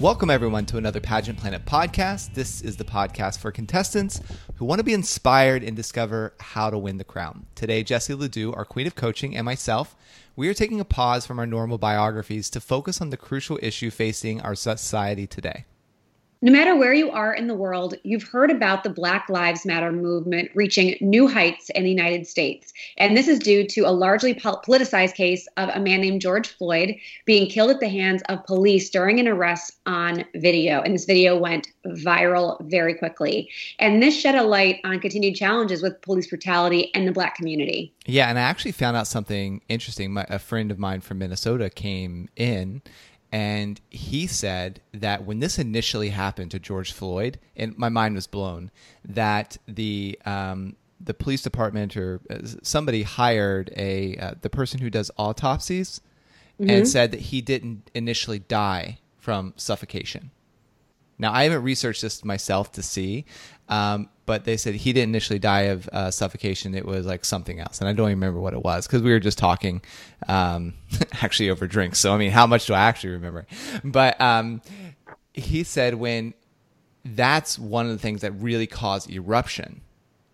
Welcome, everyone, to another Pageant Planet podcast. This is the podcast for contestants who want to be inspired and discover how to win the crown. Today, Jessie Ledoux, our queen of coaching, and myself, we are taking a pause from our normal biographies to focus on the crucial issue facing our society today. No matter where you are in the world, you've heard about the Black Lives Matter movement reaching new heights in the United States. And this is due to a largely politicized case of a man named George Floyd being killed at the hands of police during an arrest on video. And this video went viral very quickly. And this shed a light on continued challenges with police brutality and the Black community. Yeah, and I actually found out something interesting. My, a friend of mine from Minnesota came in and he said that when this initially happened to George Floyd, and my mind was blown, that the um, the police department or uh, somebody hired a uh, the person who does autopsies mm-hmm. and said that he didn't initially die from suffocation. Now I haven't researched this myself to see, um, but they said he didn't initially die of uh, suffocation. It was like something else, and I don't even remember what it was because we were just talking, um, actually over drinks. So I mean, how much do I actually remember? But um, he said when that's one of the things that really caused eruption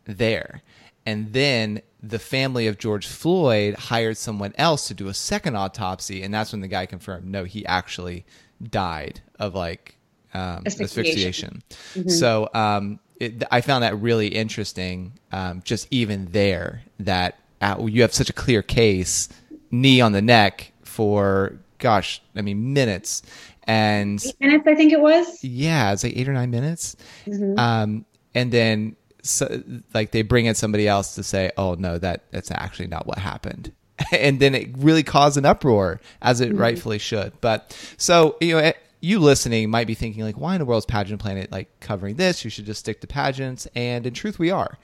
there, and then the family of George Floyd hired someone else to do a second autopsy, and that's when the guy confirmed no, he actually died of like um, asphyxiation. asphyxiation. Mm-hmm. So um, it, I found that really interesting. Um, just even there, that uh, you have such a clear case, knee on the neck for gosh, I mean minutes, and eight minutes I think it was. Yeah, it's like eight or nine minutes, mm-hmm. um, and then so, like they bring in somebody else to say, "Oh no, that that's actually not what happened." and then it really caused an uproar as it mm-hmm. rightfully should. But so you know, you listening might be thinking like, why in the world is Pageant Planet like covering this? You should just stick to pageants. And in truth, we are.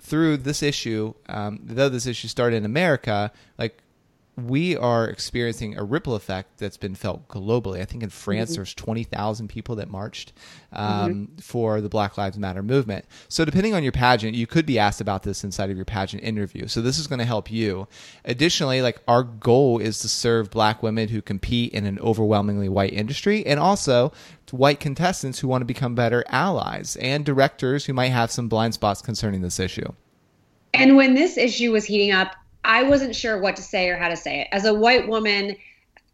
Through this issue, um, though this issue started in America, like we are experiencing a ripple effect that's been felt globally. I think in France, mm-hmm. there's 20,000 people that marched um, mm-hmm. for the Black Lives Matter movement. So, depending on your pageant, you could be asked about this inside of your pageant interview. So, this is going to help you. Additionally, like our goal is to serve Black women who compete in an overwhelmingly white industry and also white contestants who want to become better allies and directors who might have some blind spots concerning this issue. And when this issue was heating up, I wasn't sure what to say or how to say it. As a white woman,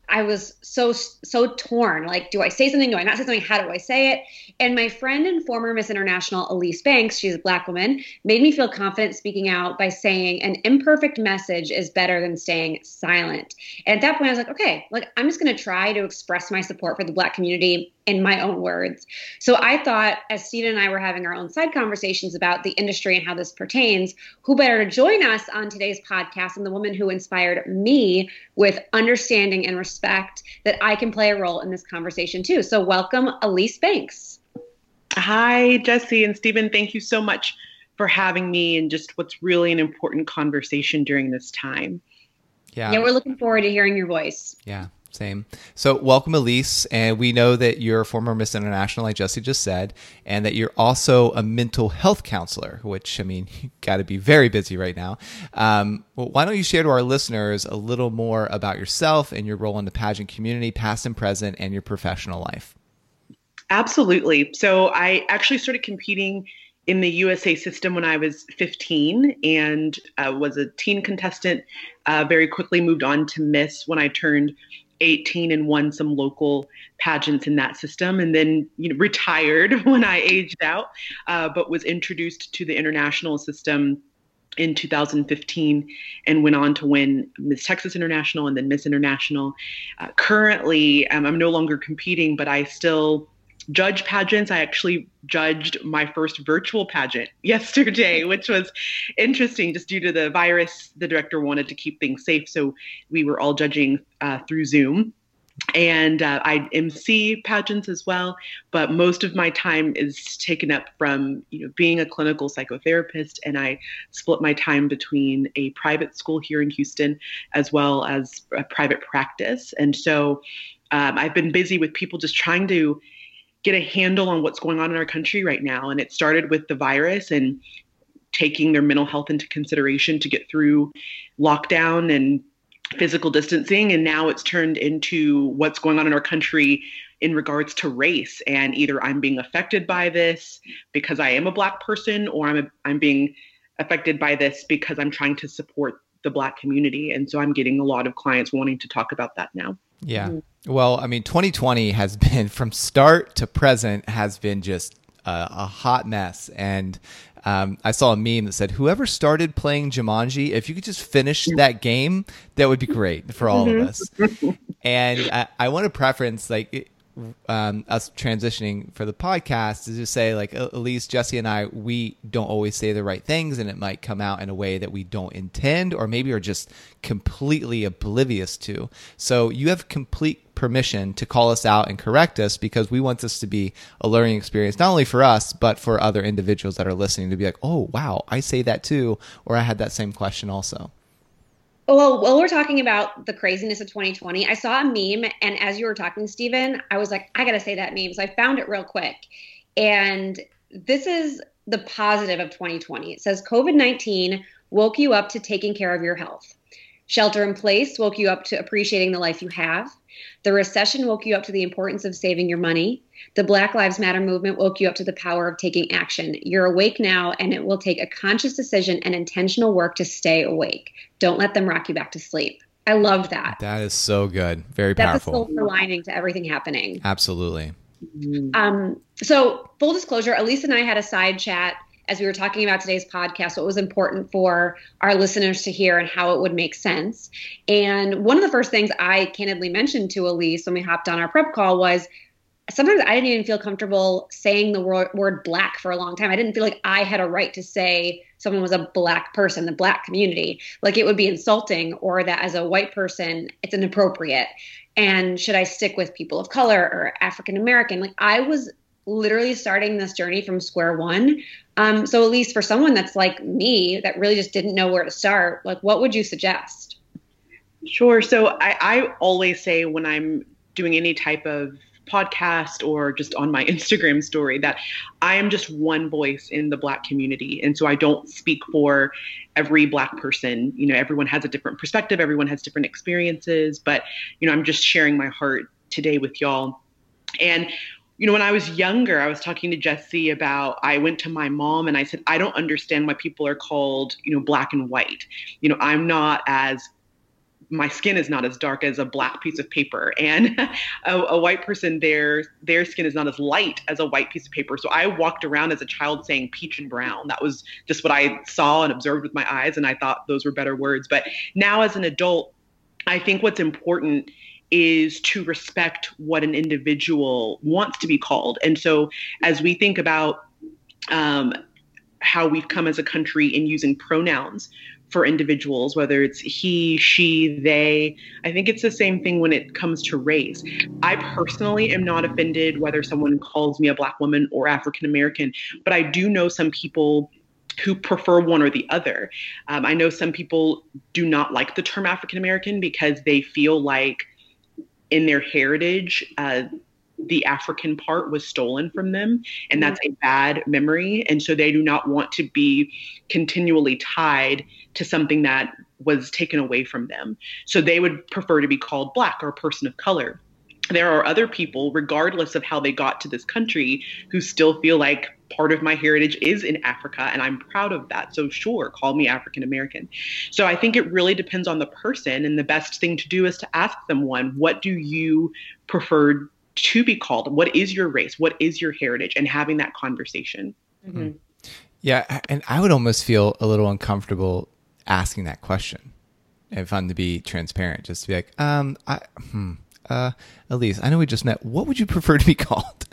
I was so so torn. Like, do I say something? Do I not say something? How do I say it? And my friend and former Miss International Elise Banks, she's a black woman, made me feel confident speaking out by saying an imperfect message is better than staying silent. And at that point, I was like, okay, like I'm just going to try to express my support for the black community in my own words. So I thought, as Steven and I were having our own side conversations about the industry and how this pertains, who better to join us on today's podcast than the woman who inspired me with understanding and respect that I can play a role in this conversation too. So welcome, Elise Banks. Hi, Jesse and Steven. Thank you so much for having me and just what's really an important conversation during this time. Yeah. Yeah, we're looking forward to hearing your voice. Yeah. Same. So, welcome, Elise. And we know that you're a former Miss International, like Jesse just said, and that you're also a mental health counselor, which, I mean, you got to be very busy right now. Um, well, why don't you share to our listeners a little more about yourself and your role in the pageant community, past and present, and your professional life? Absolutely. So, I actually started competing in the USA system when I was 15 and uh, was a teen contestant. Uh, very quickly moved on to Miss when I turned 18 and won some local pageants in that system and then you know retired when i aged out uh, but was introduced to the international system in 2015 and went on to win Miss Texas International and then Miss International. Uh, currently, um, I'm no longer competing, but I still judge pageants. I actually judged my first virtual pageant yesterday, which was interesting just due to the virus. The director wanted to keep things safe, so we were all judging uh, through Zoom. and uh, I MC pageants as well. But most of my time is taken up from you know being a clinical psychotherapist, and I split my time between a private school here in Houston as well as a private practice. And so um, I've been busy with people just trying to get a handle on what's going on in our country right now. And it started with the virus and taking their mental health into consideration to get through lockdown and physical distancing and now it's turned into what's going on in our country in regards to race and either I'm being affected by this because I am a black person or I'm a, I'm being affected by this because I'm trying to support the black community and so I'm getting a lot of clients wanting to talk about that now. Yeah. Well, I mean 2020 has been from start to present has been just a, a hot mess and um, I saw a meme that said, "Whoever started playing Jumanji, if you could just finish that game, that would be great for all mm-hmm. of us." and I, I, want to preference like um, us transitioning for the podcast is to say like at least Jesse and I, we don't always say the right things, and it might come out in a way that we don't intend, or maybe are just completely oblivious to. So you have complete permission to call us out and correct us because we want this to be a learning experience, not only for us, but for other individuals that are listening to be like, oh, wow, I say that too, or I had that same question also. Well, while we're talking about the craziness of 2020, I saw a meme, and as you were talking, Stephen, I was like, I got to say that meme. So I found it real quick. And this is the positive of 2020. It says COVID 19 woke you up to taking care of your health. Shelter in place woke you up to appreciating the life you have. The recession woke you up to the importance of saving your money. The Black Lives Matter movement woke you up to the power of taking action. You're awake now, and it will take a conscious decision and intentional work to stay awake. Don't let them rock you back to sleep. I loved that. That is so good. Very That's powerful. That's a silver lining to everything happening. Absolutely. Um, so, full disclosure, Elise and I had a side chat as we were talking about today's podcast, what was important for our listeners to hear and how it would make sense. And one of the first things I candidly mentioned to Elise when we hopped on our prep call was sometimes I didn't even feel comfortable saying the word, word black for a long time. I didn't feel like I had a right to say someone was a black person, the black community. Like it would be insulting, or that as a white person, it's inappropriate. And should I stick with people of color or African American? Like I was literally starting this journey from square one. Um, so at least for someone that's like me that really just didn't know where to start, like what would you suggest? Sure. So I, I always say when I'm doing any type of podcast or just on my Instagram story that I am just one voice in the Black community. And so I don't speak for every Black person. You know, everyone has a different perspective, everyone has different experiences, but, you know, I'm just sharing my heart today with y'all. And you know, when I was younger, I was talking to Jesse about I went to my mom and I said, I don't understand why people are called, you know, black and white. You know, I'm not as my skin is not as dark as a black piece of paper. And a, a, white person their their skin is not as light as a white piece of paper. So i walked around as a child saying peach and brown. That was just what i saw and observed with my eyes and i thought those were better words. But now as an adult i think what's important is to respect what an individual wants to be called. And so as we think about um, how we've come as a country in using pronouns for individuals, whether it's he, she, they. I think it's the same thing when it comes to race. I personally am not offended whether someone calls me a Black woman or African American, but I do know some people who prefer one or the other. Um, I know some people do not like the term African American because they feel like in their heritage, uh, the African part was stolen from them, and that's a bad memory. And so they do not want to be continually tied to something that was taken away from them. So they would prefer to be called Black or person of color. There are other people, regardless of how they got to this country, who still feel like part of my heritage is in Africa and I'm proud of that. So sure, call me African American. So I think it really depends on the person and the best thing to do is to ask them one, what do you prefer to be called? What is your race? What is your heritage? And having that conversation. Mm-hmm. Yeah, and I would almost feel a little uncomfortable asking that question if I'm to be transparent, just to be like, um, I, hmm, uh, Elise, I know we just met. What would you prefer to be called?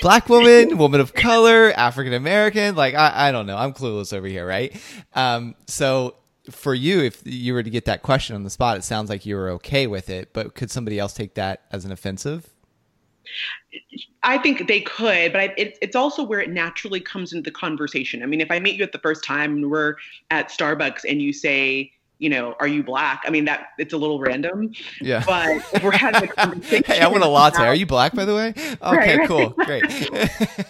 Black woman, woman of color, African American? Like, I, I don't know. I'm clueless over here, right? Um, so for you, if you were to get that question on the spot, it sounds like you were okay with it. But could somebody else take that as an offensive? I think they could, but I, it, it's also where it naturally comes into the conversation. I mean, if I meet you at the first time and we're at Starbucks and you say, you know, are you black? I mean, that it's a little random. Yeah. But if we're having a conversation. hey, I want a latte. Are you black, by the way? Okay, right, cool. Great.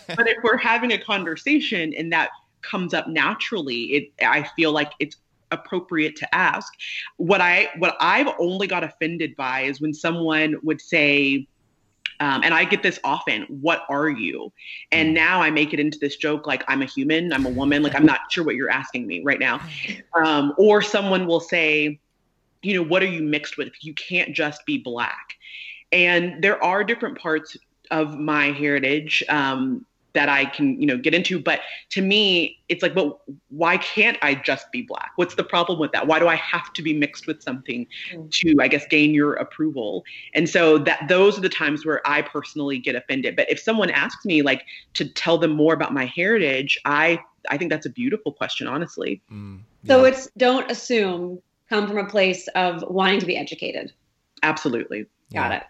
but if we're having a conversation and that comes up naturally, it I feel like it's appropriate to ask. What I what I've only got offended by is when someone would say, um, and I get this often, what are you? And mm. now I make it into this joke like I'm a human, I'm a woman, like I'm not sure what you're asking me right now. Um, or someone will say, you know, what are you mixed with? You can't just be black. And there are different parts of my heritage. Um, that I can, you know, get into. But to me, it's like, but why can't I just be black? What's the problem with that? Why do I have to be mixed with something mm. to, I guess, gain your approval? And so that those are the times where I personally get offended. But if someone asks me like to tell them more about my heritage, I I think that's a beautiful question, honestly. Mm, yeah. So it's don't assume come from a place of wanting to be educated. Absolutely. Got it.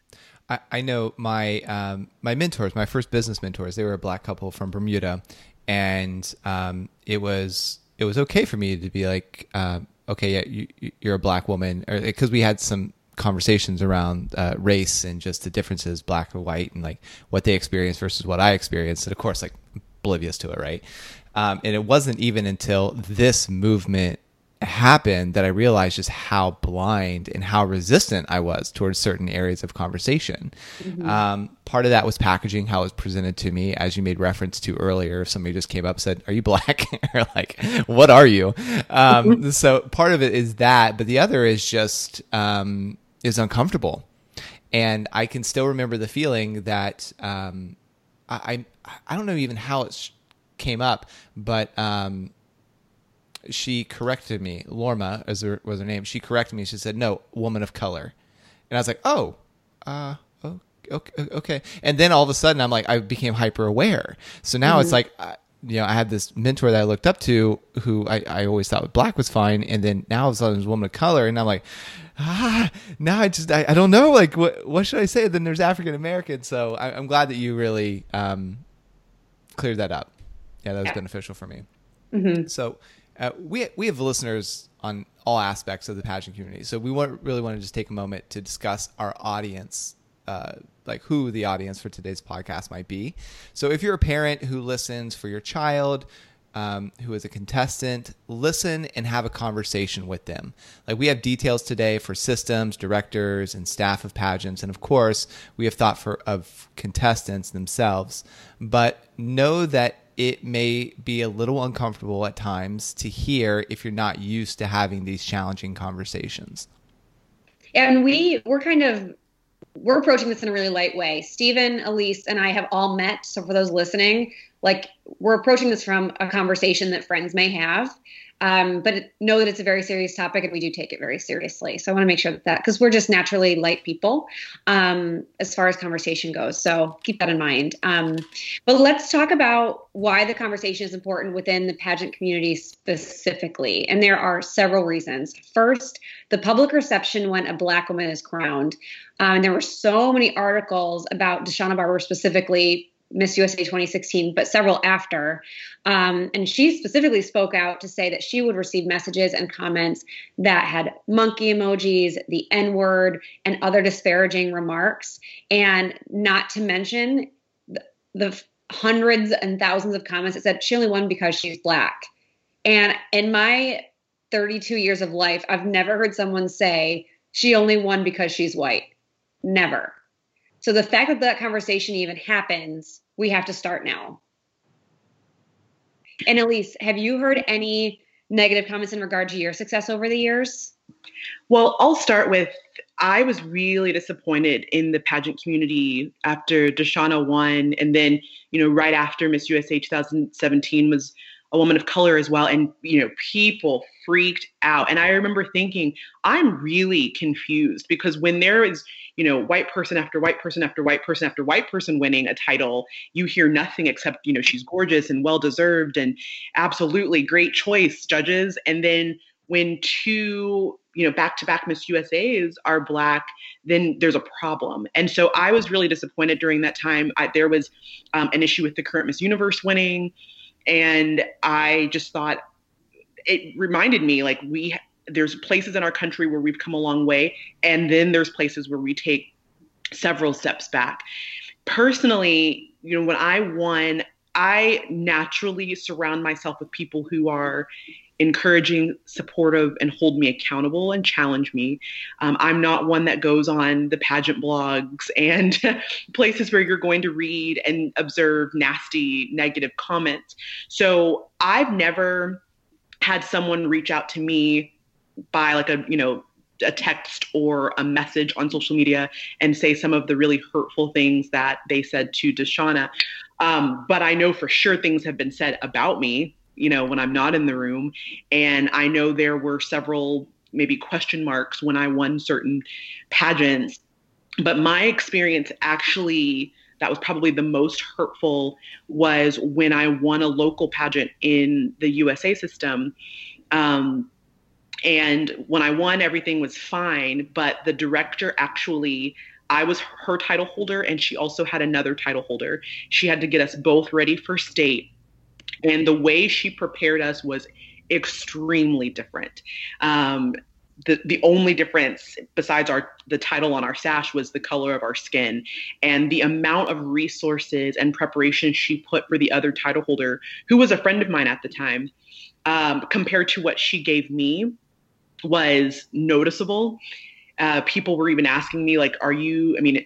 I, I know my um, my mentors, my first business mentors, they were a black couple from Bermuda, and um, it was it was okay for me to be like, uh, okay, yeah, you, you're a black woman, because we had some conversations around uh, race and just the differences, black or white, and like what they experienced versus what I experienced, and of course, like oblivious to it, right? Um, and it wasn't even until this movement happened that I realized just how blind and how resistant I was towards certain areas of conversation. Mm-hmm. Um, part of that was packaging, how it was presented to me, as you made reference to earlier. If somebody just came up and said, Are you black? or like, What are you? Um, so part of it is that, but the other is just um, is uncomfortable. And I can still remember the feeling that um, I, I, I don't know even how it came up, but um, she corrected me. Lorma as her, was her name. She corrected me. She said, "No, woman of color," and I was like, "Oh, uh, okay, okay." And then all of a sudden, I'm like, I became hyper aware. So now mm-hmm. it's like. Uh, you know, I had this mentor that I looked up to who I, I always thought black was fine. And then now all of a sudden there's a woman of color. And I'm like, ah, now I just, I, I don't know. Like, what, what should I say? Then there's African American. So I, am glad that you really um, cleared that up. Yeah, that was yeah. beneficial for me. Mm-hmm. So uh, we we have listeners on all aspects of the pageant community, so we want, really want to just take a moment to discuss our audience, uh, like who the audience for today's podcast might be. So, if you're a parent who listens for your child, um, who is a contestant, listen and have a conversation with them. Like we have details today for systems, directors, and staff of pageants, and of course, we have thought for of contestants themselves. But know that it may be a little uncomfortable at times to hear if you're not used to having these challenging conversations. And we we're kind of we're approaching this in a really light way. Stephen, Elise, and I have all met. So for those listening, like we're approaching this from a conversation that friends may have. Um, but know that it's a very serious topic and we do take it very seriously. So I want to make sure that because we're just naturally light people um, as far as conversation goes. So keep that in mind. Um, but let's talk about why the conversation is important within the pageant community specifically. And there are several reasons. First, the public reception when a Black woman is crowned. Um, and there were so many articles about Deshauna Barber specifically Miss USA 2016, but several after. Um, and she specifically spoke out to say that she would receive messages and comments that had monkey emojis, the N word, and other disparaging remarks. And not to mention the, the hundreds and thousands of comments that said she only won because she's black. And in my 32 years of life, I've never heard someone say she only won because she's white. Never. So the fact that that conversation even happens we have to start now. And Elise, have you heard any negative comments in regard to your success over the years? Well, I'll start with I was really disappointed in the pageant community after Deshauna won, and then you know right after Miss USA 2017 was a woman of color as well, and you know people freaked out. And I remember thinking, I'm really confused because when there is you know, white person after white person after white person after white person winning a title, you hear nothing except, you know, she's gorgeous and well deserved and absolutely great choice, judges. And then when two you know back to back miss usa's are black then there's a problem and so i was really disappointed during that time I, there was um, an issue with the current miss universe winning and i just thought it reminded me like we there's places in our country where we've come a long way and then there's places where we take several steps back. Personally you know when i won i naturally surround myself with people who are encouraging, supportive, and hold me accountable and challenge me. Um, I'm not one that goes on the pageant blogs and places where you're going to read and observe nasty, negative comments. So I've never had someone reach out to me by like a, you know, a text or a message on social media and say some of the really hurtful things that they said to Deshauna. Um, but I know for sure things have been said about me you know, when I'm not in the room. And I know there were several maybe question marks when I won certain pageants. But my experience actually, that was probably the most hurtful, was when I won a local pageant in the USA system. Um, and when I won, everything was fine. But the director actually I was her title holder, and she also had another title holder. She had to get us both ready for state and the way she prepared us was extremely different. Um, the, the only difference besides our the title on our sash was the color of our skin and the amount of resources and preparation she put for the other title holder who was a friend of mine at the time um, compared to what she gave me was noticeable uh, people were even asking me like are you i mean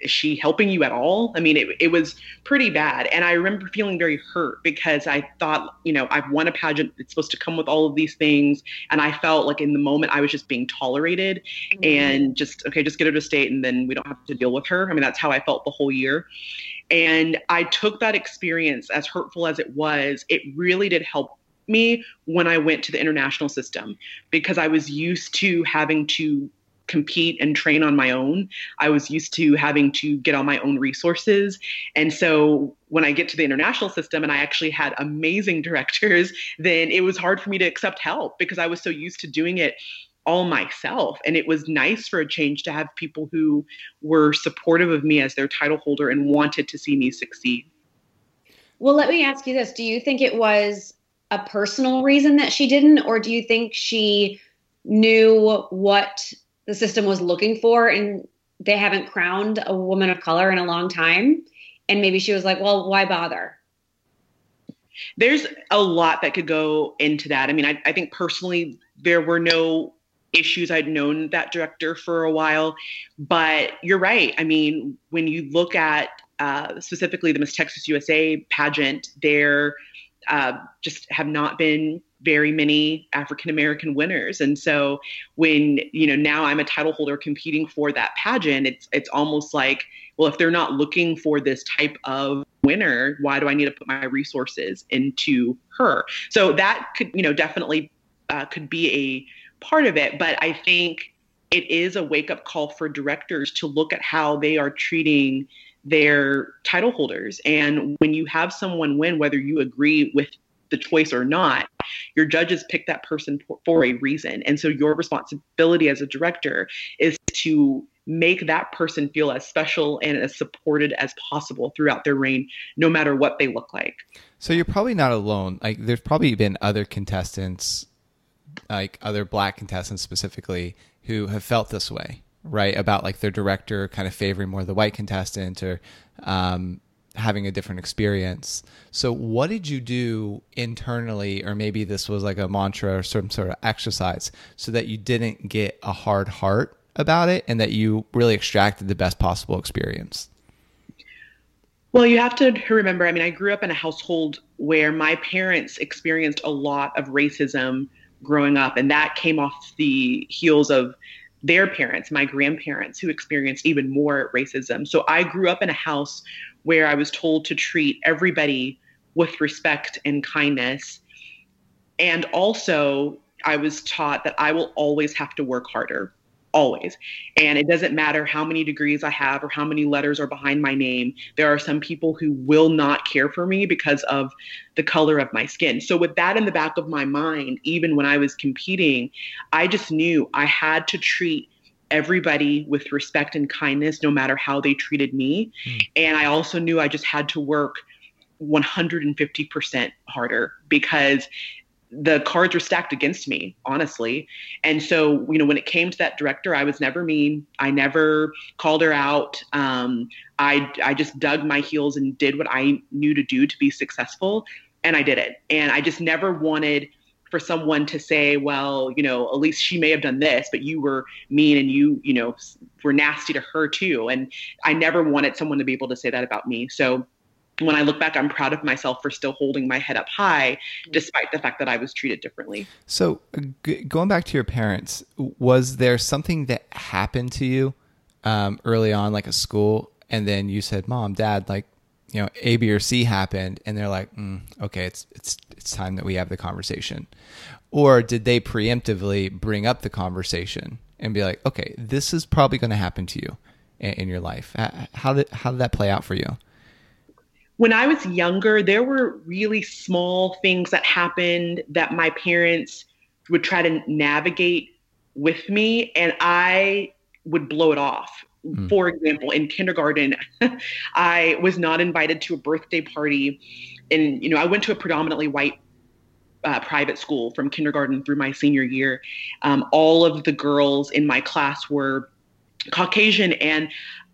is she helping you at all? I mean, it, it was pretty bad. And I remember feeling very hurt because I thought, you know, I've won a pageant. It's supposed to come with all of these things. And I felt like in the moment I was just being tolerated mm-hmm. and just, okay, just get her to state and then we don't have to deal with her. I mean, that's how I felt the whole year. And I took that experience, as hurtful as it was, it really did help me when I went to the international system because I was used to having to compete and train on my own. I was used to having to get all my own resources. And so when I get to the international system and I actually had amazing directors, then it was hard for me to accept help because I was so used to doing it all myself. And it was nice for a change to have people who were supportive of me as their title holder and wanted to see me succeed. Well, let me ask you this Do you think it was a personal reason that she didn't, or do you think she knew what the system was looking for and they haven't crowned a woman of color in a long time. And maybe she was like well why bother? There's a lot that could go into that. I mean i, I think personally there were no issues. I'd known that director for a while. But you're right. I mean when you look at uh, specifically the miss texas usa pageant there uh, just have not been very many African American winners. And so when, you know, now I'm a title holder competing for that pageant, it's it's almost like, well, if they're not looking for this type of winner, why do I need to put my resources into her? So that could, you know, definitely uh, could be a part of it. But I think it is a wake up call for directors to look at how they are treating their title holders. And when you have someone win, whether you agree with the choice or not, your judges pick that person for, a reason. And so your responsibility as a director is to make that person feel as special and as supported as possible throughout their reign, no matter what they look like. So you're probably not alone. Like there's probably been other contestants, like other black contestants specifically, who have felt this way, right? About like their director kind of favoring more the white contestant or um, having a different experience. So, what did you do internally, or maybe this was like a mantra or some sort of exercise, so that you didn't get a hard heart about it and that you really extracted the best possible experience? Well, you have to remember, I mean, I grew up in a household where my parents experienced a lot of racism growing up, and that came off the heels of their parents, my grandparents, who experienced even more racism. So I grew up in a house where I was told to treat everybody with respect and kindness. And also, I was taught that I will always have to work harder. always. And it doesn't matter how many degrees I have or how many letters are behind my name. There are some people who will not care for me because of the color of my skin. So, with that in the back of my mind, even when I was competing, I just knew I had to treat everybody with respect and kindness, no matter how they treated me. Mm. And I also knew I just had to work 150% harder because the cards were stacked against me, honestly. And so, you know, when it came to that director, I was never mean. I never called her out. Um, I I just dug my heels and did what I knew to do to be successful, and I did it. And I just never wanted for someone to say, well, you know, at least she may have done this, but you were mean and you, you know, were nasty to her too. And I never wanted someone to be able to say that about me. So when I look back, I'm proud of myself for still holding my head up high, mm-hmm. despite the fact that I was treated differently. So, g- going back to your parents, was there something that happened to you um, early on, like a school, and then you said, "Mom, Dad, like, you know, A, B, or C happened," and they're like, mm, "Okay, it's it's it's time that we have the conversation," or did they preemptively bring up the conversation and be like, "Okay, this is probably going to happen to you in, in your life"? How did how did that play out for you? when I was younger, there were really small things that happened that my parents would try to navigate with me, and I would blow it off. Mm. For example, in kindergarten, I was not invited to a birthday party. And, you know, I went to a predominantly white uh, private school from kindergarten through my senior year. Um, all of the girls in my class were Caucasian, and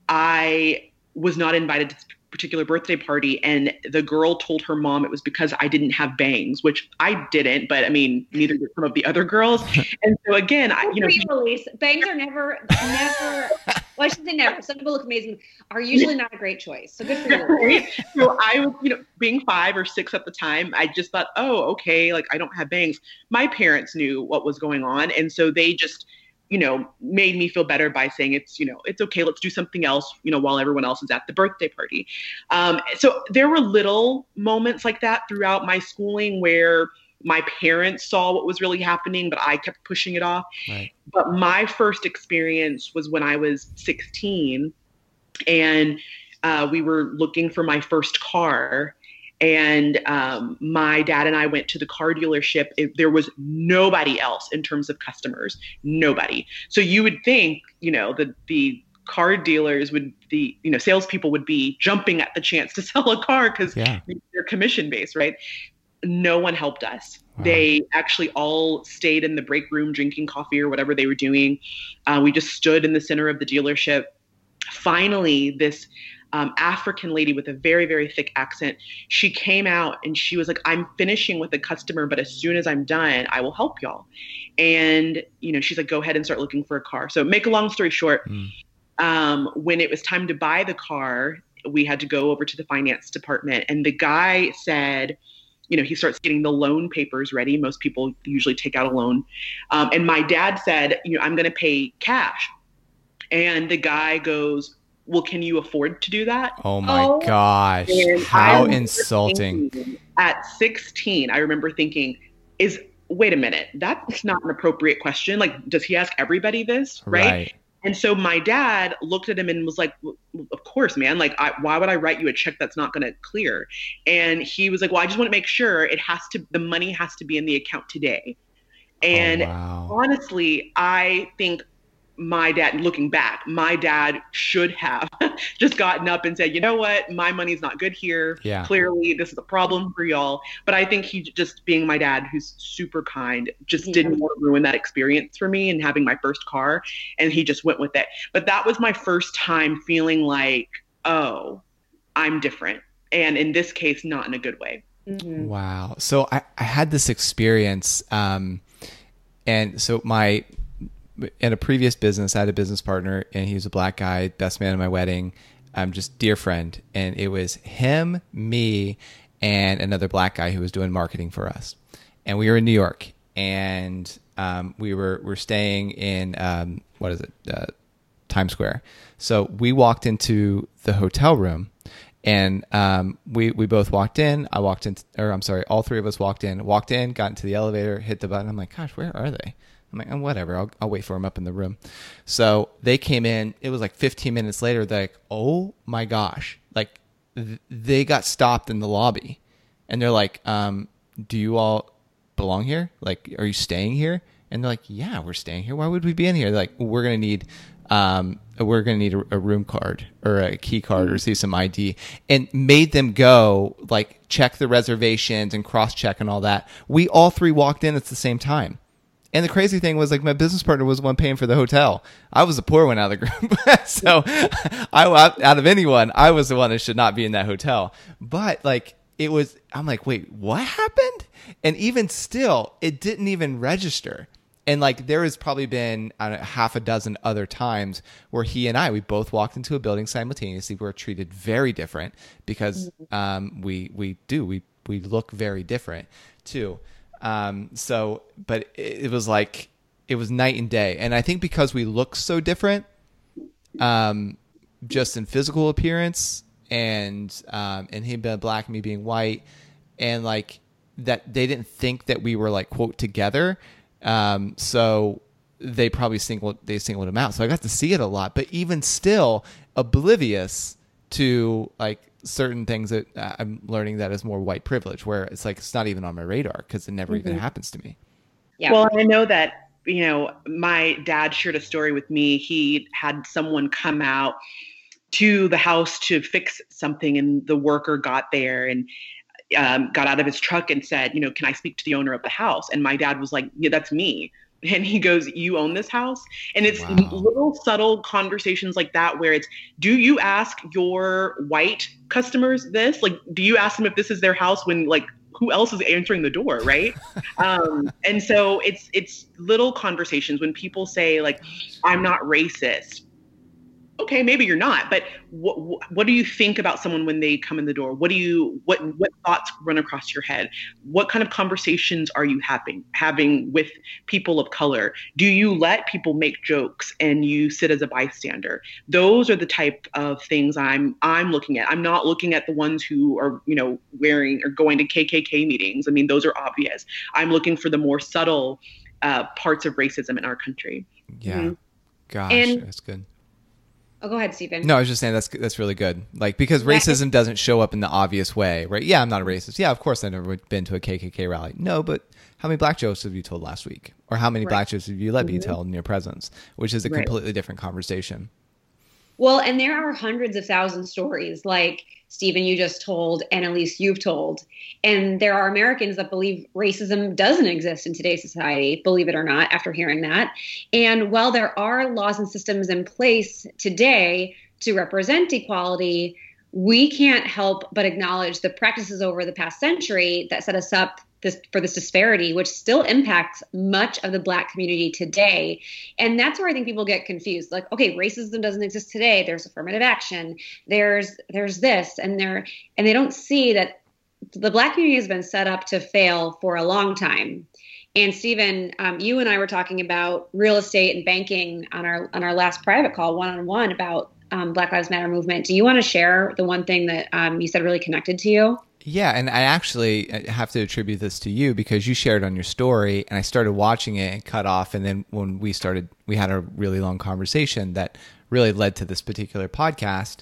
I was not invited to particular birthday party and the girl told her mom it was because I didn't have bangs, which I didn't, but I mean, neither did some of the other girls. And so again, I, you know, release bangs are never, never, well, I shouldn't say never. Some people look amazing, are usually not a great choice. So good for you. So I was, you know, being five or six at the time, I just thought, oh, okay, like I don't have bangs. My parents knew what was going on. And so they just, you know, made me feel better by saying it's, you know, it's okay, let's do something else, you know, while everyone else is at the birthday party. Um, so there were little moments like that throughout my schooling where my parents saw what was really happening, but I kept pushing it off. Right. But my first experience was when I was 16 and uh, we were looking for my first car and um, my dad and I went to the car dealership. It, there was nobody else in terms of customers, nobody. So you would think, you know, the the car dealers would the you know salespeople would be jumping at the chance to sell a car because yeah. they're commission based, right? No one helped us. Wow. They actually all stayed in the break room drinking coffee or whatever they were doing. Uh, we just stood in the center of the dealership. Finally, this um, African lady with a very, very thick accent. She came out and she was like, I'm finishing with a customer, but as soon as I'm done, I will help y'all. And, you know, she's like, go ahead and start looking for a car. So, make a long story short, mm. um, when it was time to buy the car, we had to go over to the finance department. And the guy said, you know, he starts getting the loan papers ready. Most people usually take out a loan. Um, and my dad said, you know, I'm going to pay cash. And the guy goes, well, can you afford to do that? Oh my oh. gosh. How insulting. At 16, I remember thinking, is wait a minute, that's not an appropriate question. Like, does he ask everybody this? Right. right. And so my dad looked at him and was like, "Of course, man. Like, I, why would I write you a check that's not going to clear?" And he was like, "Well, I just want to make sure it has to. The money has to be in the account today." Oh, and oh, wow. honestly, I think my dad, looking back, my dad should have just gotten up and said, you know what, my money's not good here. Yeah. Clearly, this is a problem for y'all. But I think he just being my dad, who's super kind, just yeah. didn't want to ruin that experience for me and having my first car. And he just went with it. But that was my first time feeling like, oh, I'm different. And in this case, not in a good way. Mm-hmm. Wow. So I, I had this experience. Um, and so my in a previous business, I had a business partner, and he was a black guy, best man at my wedding. I'm um, just dear friend, and it was him, me, and another black guy who was doing marketing for us. And we were in New York, and um, we were we're staying in um, what is it, uh, Times Square. So we walked into the hotel room, and um, we we both walked in. I walked in, or I'm sorry, all three of us walked in. Walked in, got into the elevator, hit the button. I'm like, gosh, where are they? I'm like, oh, whatever. I'll, I'll wait for him up in the room. So they came in. It was like 15 minutes later. They're like, oh my gosh. Like th- they got stopped in the lobby and they're like, um, do you all belong here? Like, are you staying here? And they're like, yeah, we're staying here. Why would we be in here? They're like, we're going to need, um, we're going to need a, a, room card or a key card or see some ID and made them go like check the reservations and cross check and all that. We all three walked in at the same time. And the crazy thing was, like, my business partner was the one paying for the hotel. I was the poor one out of the group. so, I out of anyone, I was the one that should not be in that hotel. But like, it was. I'm like, wait, what happened? And even still, it didn't even register. And like, there has probably been know, half a dozen other times where he and I, we both walked into a building simultaneously. We were treated very different because mm-hmm. um, we we do we we look very different too. Um, so, but it, it, was like it was night and day, and I think because we look so different, um, just in physical appearance, and um, and him being black, me being white, and like that they didn't think that we were like quote together. Um, so they probably singled they singled him out. So I got to see it a lot, but even still oblivious to like certain things that uh, I'm learning that is more white privilege, where it's like it's not even on my radar because it never mm-hmm. even happens to me. Yeah. Well, I know that you know my dad shared a story with me. He had someone come out to the house to fix something, and the worker got there and um, got out of his truck and said, you know, can I speak to the owner of the house? And my dad was like, yeah, that's me and he goes you own this house? And it's wow. little subtle conversations like that where it's do you ask your white customers this? Like do you ask them if this is their house when like who else is answering the door? Right? Um, and so it's it's little conversations when people say like i'm not racist okay maybe you're not but what what do you think about someone when they come in the door? What do you what what thoughts run across your head? What kind of conversations are you having having with people of color? Do you let people make jokes and you sit as a bystander? Those are the type of things i'm i'm looking at. I'm not looking at the ones who are you know wearing or going to kkk meetings. I mean those are obvious. I'm looking for the more subtle uh, parts of racism in our country. Yeah. Mm-hmm. gosh and, that's good Oh, go ahead, Stephen. No, I was just saying that's that's really good. Like because racism doesn't show up in the obvious way, right? Yeah, I'm not a racist. Yeah, of course I've never been to a KKK rally. No, but how many black jokes have you told last week, or how many right. black jokes have you let mm-hmm. me tell in your presence? Which is a right. completely different conversation. Well, and there are hundreds of thousand stories like Stephen, you just told, and Elise, you've told. And there are Americans that believe racism doesn't exist in today's society, believe it or not, after hearing that. And while there are laws and systems in place today to represent equality, we can't help but acknowledge the practices over the past century that set us up this for this disparity, which still impacts much of the black community today. And that's where I think people get confused. Like, okay, racism doesn't exist today. There's affirmative action. There's there's this, and there and they don't see that the black community has been set up to fail for a long time. And Stephen, um, you and I were talking about real estate and banking on our on our last private call, one on one, about um, Black Lives Matter movement. Do you want to share the one thing that um, you said really connected to you? Yeah, and I actually uh, have to attribute this to you because you shared on your story, and I started watching it and cut off. And then when we started, we had a really long conversation that really led to this particular podcast.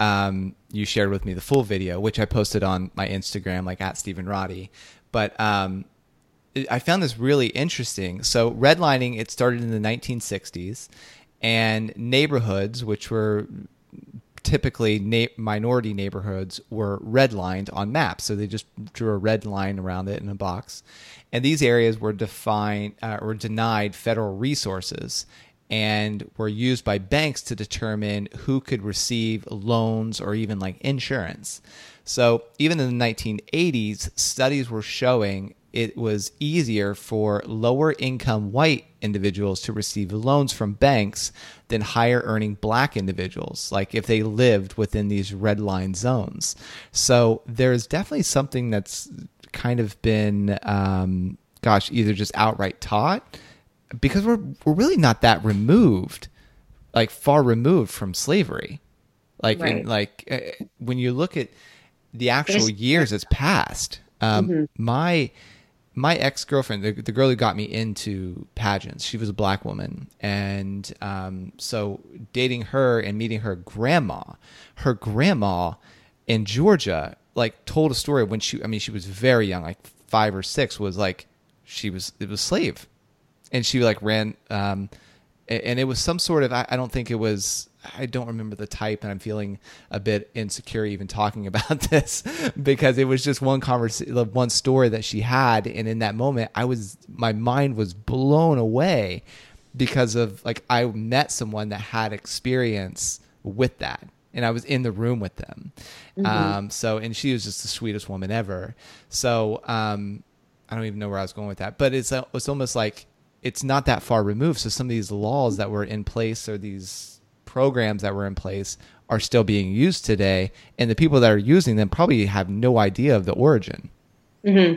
Um, you shared with me the full video, which I posted on my Instagram, like at Stephen Roddy. But um, I found this really interesting. So redlining, it started in the 1960s, and neighborhoods, which were typically na- minority neighborhoods were redlined on maps. So they just drew a red line around it in a box. And these areas were defined uh, or denied federal resources and were used by banks to determine who could receive loans or even like insurance. So even in the 1980s, studies were showing it was easier for lower income white individuals to receive loans from banks than higher earning black individuals, like if they lived within these red line zones. So there's definitely something that's kind of been, um, gosh, either just outright taught because we're, we're really not that removed, like far removed from slavery. Like, right. in, like uh, when you look at the actual years that's passed, um, mm-hmm. my my ex girlfriend, the, the girl who got me into pageants, she was a black woman, and um, so dating her and meeting her grandma, her grandma in Georgia, like told a story when she, I mean, she was very young, like five or six, was like she was it was slave, and she like ran, um, and it was some sort of I, I don't think it was I don't remember the type, and I'm feeling a bit insecure even talking about this because it was just one conversation, one story that she had, and in that moment, I was my mind was blown away because of like I met someone that had experience with that, and I was in the room with them. Mm-hmm. Um, so, and she was just the sweetest woman ever. So, um, I don't even know where I was going with that, but it's it's almost like it's not that far removed. So some of these laws that were in place or these programs that were in place are still being used today, and the people that are using them probably have no idea of the origin. Mm-hmm.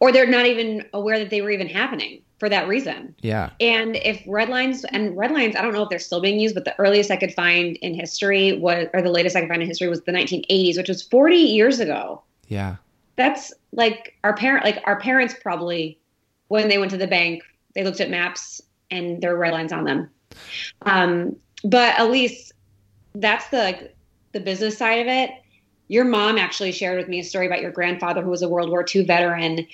Or they're not even aware that they were even happening for that reason. Yeah. And if red lines and red lines, I don't know if they're still being used, but the earliest I could find in history was, or the latest I could find in history was the 1980s, which was 40 years ago. Yeah. That's like our parent, like our parents probably, when they went to the bank, they looked at maps and there were red lines on them. Um, but Elise, that's the the business side of it. Your mom actually shared with me a story about your grandfather who was a World War II veteran.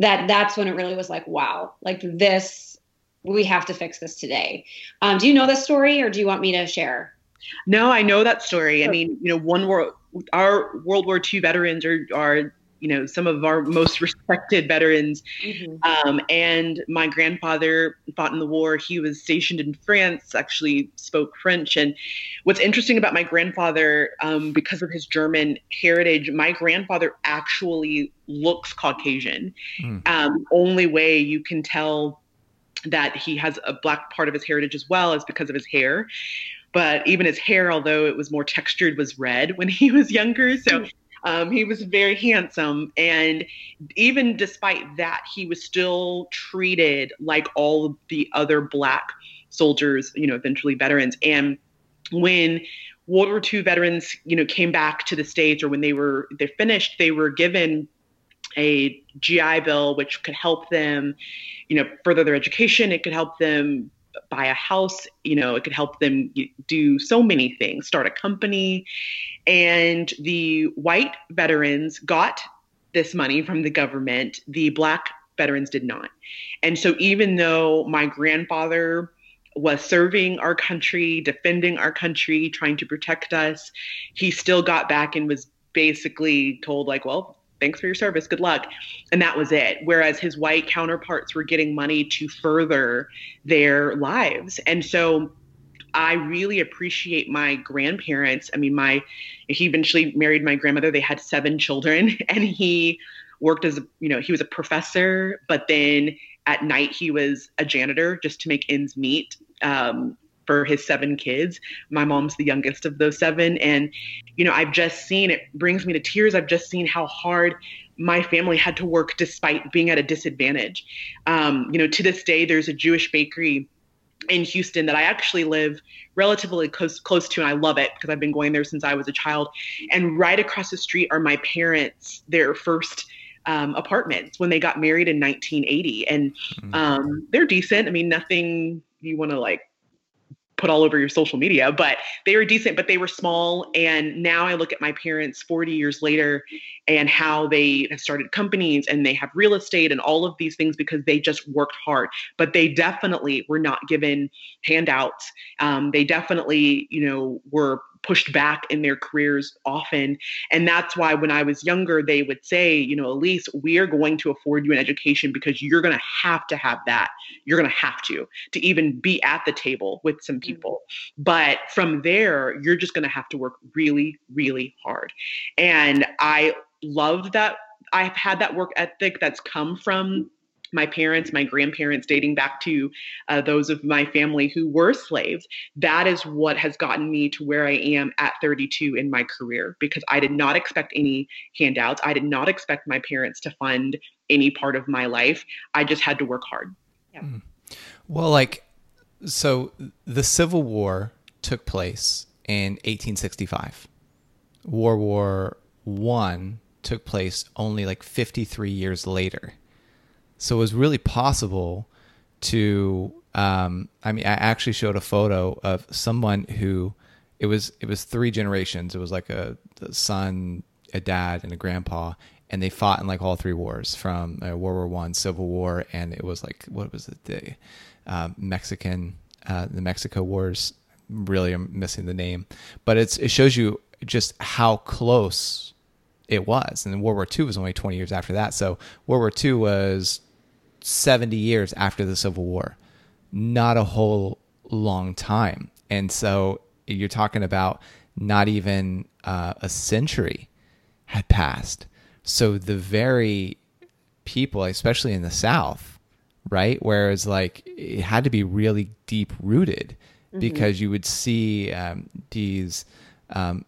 That that's when it really was like, wow, like this, we have to fix this today. Um, do you know this story, or do you want me to share? No, I know that story. I mean, you know, one world, our World War II veterans are are you know some of our most respected veterans mm-hmm. um, and my grandfather fought in the war he was stationed in france actually spoke french and what's interesting about my grandfather um, because of his german heritage my grandfather actually looks caucasian mm. um, only way you can tell that he has a black part of his heritage as well is because of his hair but even his hair, although it was more textured, was red when he was younger. So mm. Um, he was very handsome. And even despite that, he was still treated like all the other Black soldiers, you know, eventually veterans. And when World War II veterans, you know, came back to the States or when they were they finished, they were given a GI Bill, which could help them, you know, further their education. It could help them buy a house. You know, it could help them do so many things, start a company. And the white veterans got this money from the government, the black veterans did not. And so, even though my grandfather was serving our country, defending our country, trying to protect us, he still got back and was basically told, like, well, thanks for your service, good luck. And that was it. Whereas his white counterparts were getting money to further their lives. And so I really appreciate my grandparents. I mean, my he eventually married my grandmother. They had seven children, and he worked as a, you know he was a professor, but then at night he was a janitor just to make ends meet. Um, for his seven kids. My mom's the youngest of those seven. And, you know, I've just seen it brings me to tears. I've just seen how hard my family had to work despite being at a disadvantage. Um, you know, to this day, there's a Jewish bakery in Houston that I actually live relatively close close to, and I love it because I've been going there since I was a child. And right across the street are my parents, their first um, apartments when they got married in 1980, and mm. um, they're decent. I mean, nothing you want to like put all over your social media, but they were decent, but they were small. And now I look at my parents 40 years later and how they have started companies and they have real estate and all of these things because they just worked hard. But they definitely were not given handouts. Um, they definitely, you know, were pushed back in their careers often. And that's why when I was younger, they would say, you know, Elise, we are going to afford you an education because you're going to have to have that. You're going to have to, to even be at the table with some mm-hmm. people. But from there, you're just going to have to work really, really hard. And I love that I've had that work ethic that's come from my parents, my grandparents, dating back to uh, those of my family who were slaves. That is what has gotten me to where I am at 32 in my career because I did not expect any handouts. I did not expect my parents to fund any part of my life. I just had to work hard. Yeah. Hmm. Well, like, so the Civil War took place in 1865. World War One took place only like 53 years later. So it was really possible to. Um, I mean, I actually showed a photo of someone who it was. It was three generations. It was like a, a son, a dad, and a grandpa, and they fought in like all three wars from uh, World War One, Civil War, and it was like what was it the uh, Mexican uh, the Mexico Wars. Really, I'm missing the name, but it's it shows you just how close it was. And World War II was only 20 years after that. So World War II was 70 years after the Civil War, not a whole long time. And so you're talking about not even uh, a century had passed. So the very people, especially in the South, right? Whereas like it had to be really deep rooted mm-hmm. because you would see um, these um,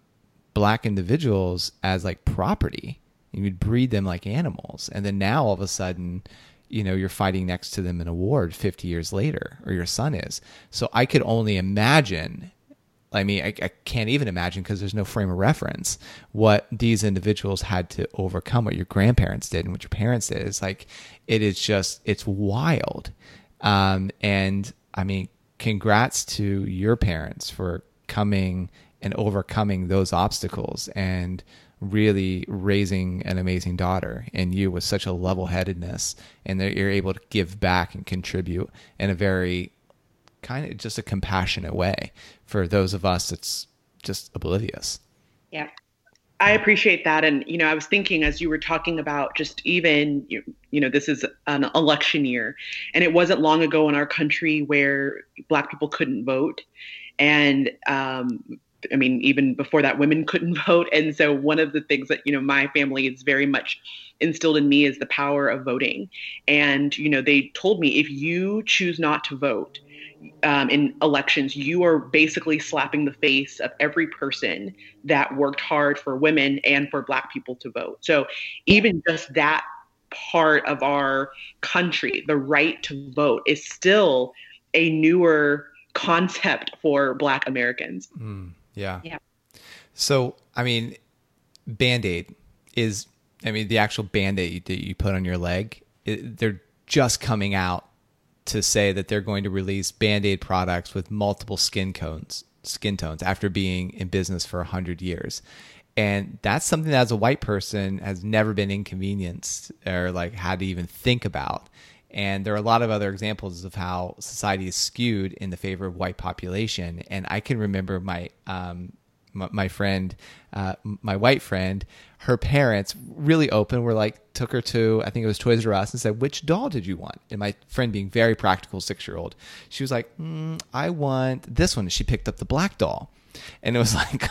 black individuals as like property. You would breed them like animals, and then now all of a sudden, you know, you're fighting next to them in a ward 50 years later, or your son is. So I could only imagine. I mean, I, I can't even imagine because there's no frame of reference what these individuals had to overcome, what your grandparents did and what your parents did. It's like, it is just, it's wild. Um, and I mean, congrats to your parents for coming and overcoming those obstacles and really raising an amazing daughter and you with such a level-headedness and that you're able to give back and contribute in a very kind of just a compassionate way for those of us that's just oblivious yeah I appreciate that. And, you know, I was thinking as you were talking about just even, you, you know, this is an election year, and it wasn't long ago in our country where Black people couldn't vote. And um, I mean, even before that, women couldn't vote. And so one of the things that, you know, my family is very much instilled in me is the power of voting. And, you know, they told me if you choose not to vote, um, in elections, you are basically slapping the face of every person that worked hard for women and for Black people to vote. So even just that part of our country, the right to vote, is still a newer concept for Black Americans. Mm. Yeah. Yeah. So, I mean, Band Aid is, I mean, the actual Band Aid that you put on your leg, it, they're just coming out to say that they're going to release Band Aid products with multiple skin tones, skin tones after being in business for 100 years. And that's something that as a white person has never been inconvenienced or like had to even think about. And there are a lot of other examples of how society is skewed in the favor of white population. And I can remember my um, my, friend, uh, my white friend, her parents really open were like took her to I think it was Toys R Us and said, "Which doll did you want?" And my friend, being very practical six year old, she was like, mm, "I want this one." She picked up the black doll and it was like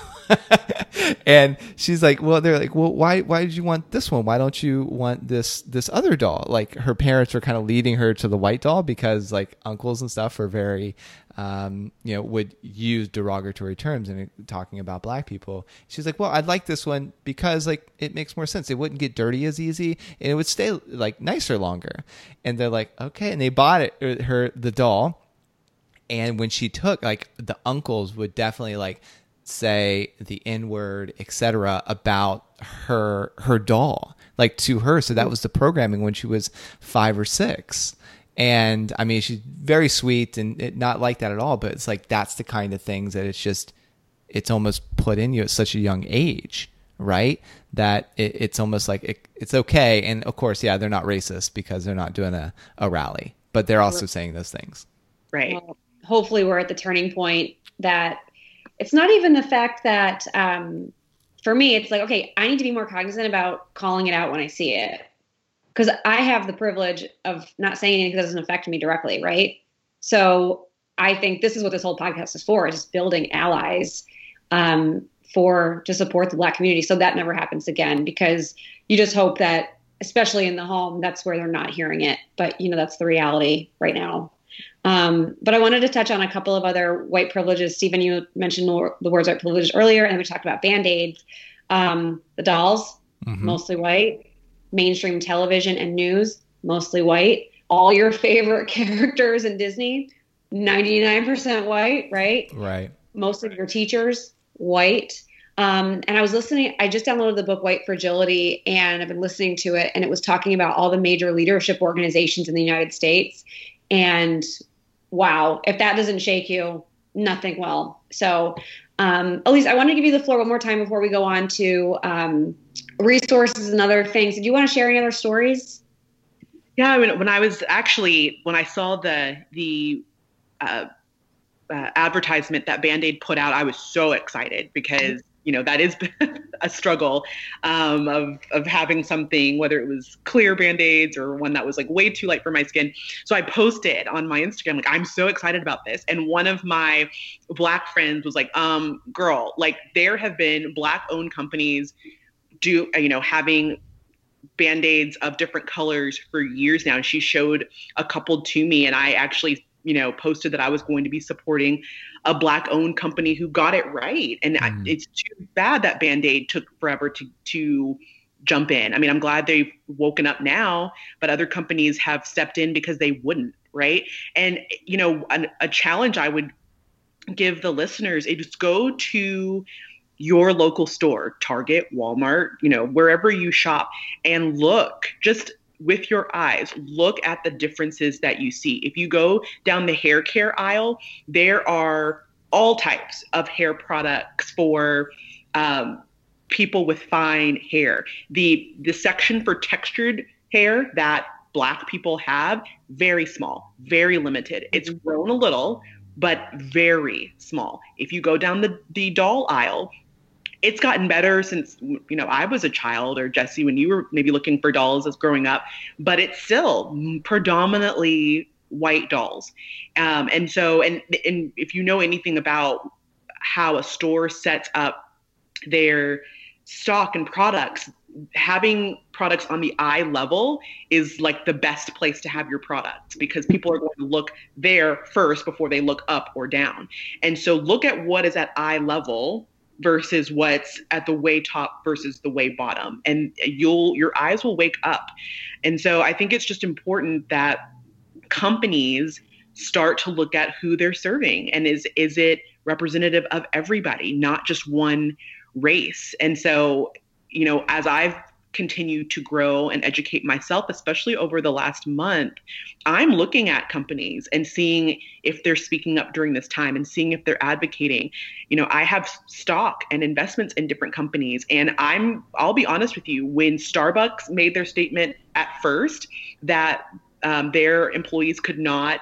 and she's like well they're like well why why did you want this one? Why don't you want this this other doll? Like her parents were kind of leading her to the white doll because like uncles and stuff are very um, you know would use derogatory terms and talking about black people. She's like well i'd like this one because like it makes more sense. It wouldn't get dirty as easy and it would stay like nicer longer. And they're like okay. And they bought it er, her the doll and when she took like the uncles would definitely like say the n word etc about her her doll like to her. So that was the programming when she was 5 or 6 and i mean she's very sweet and it, not like that at all but it's like that's the kind of things that it's just it's almost put in you at such a young age right? That it, it's almost like it, it's okay. And of course yeah they're not racist because they're not doing a, a rally but they're also saying those things. Right. Well, hopefully we're at the turning point that it's not even the fact that um, for me it's like okay i need to be more cognizant about calling it out when i see it. Because i have the privilege of not saying anything that doesn't affect me directly right? So i think this is what this whole podcast is for is building allies um, for to support the black community so that never happens again. Because you just hope that especially in the home that's where they're not hearing it. But you know that's the reality right now um, but I wanted to touch on a couple of other white privileges. Stephen, you mentioned the words white privilege earlier, and we talked about band aids. Um, the dolls, mm-hmm. mostly white. Mainstream television and news, mostly white. All your favorite characters in Disney, 99% white, right? Right. Most of your teachers, white. Um, and I was listening, I just downloaded the book White Fragility and I've been listening to it. And it was talking about all the major leadership organizations in the United States. And wow, if that doesn't shake you, nothing will. So, um, Elise, I want to give you the floor one more time before we go on to um, resources and other things. Do you want to share any other stories? Yeah, I mean, when I was actually when I saw the the uh, uh, advertisement that Band Aid put out, I was so excited because you know that is a struggle um, of of having something whether it was clear band-aids or one that was like way too light for my skin. So i posted on my instagram like i'm so excited about this. And one of my black friends was like um girl like there have been black owned companies do you know having band-aids of different colors for years now. And she showed a couple to me and i actually you know posted that i was going to be supporting a black owned company who got it right. And mm. it's too bad that Band Aid took forever to, to jump in. I mean, I'm glad they've woken up now, but other companies have stepped in because they wouldn't, right? And, you know, an, a challenge I would give the listeners is go to your local store, Target, Walmart, you know, wherever you shop, and look, just with your eyes, look at the differences that you see. If you go down the hair care aisle, there are all types of hair products for um, people with fine hair. The the section for textured hair that black people have very small, very limited. It's grown a little, but very small. If you go down the the doll aisle, it's gotten better since you know I was a child or Jesse when you were maybe looking for dolls as growing up, but it's still predominantly white dolls. Um, and so, and and if you know anything about how a store sets up their stock and products, having products on the eye level is like the best place to have your products because people are going to look there first before they look up or down. And so look at what is at eye level versus what's at the way top versus the way bottom. And you'll your eyes will wake up. And so i think it's just important that companies start to look at who they're serving and is is it representative of everybody not just one race. And so you know as i've continue to grow and educate myself, especially over the last month, I'm looking at companies and seeing if they're speaking up during this time and seeing if they're advocating. You know, I have stock and investments in different companies. And I'm, I'll be honest with you, when Starbucks made their statement at first that um, their employees could not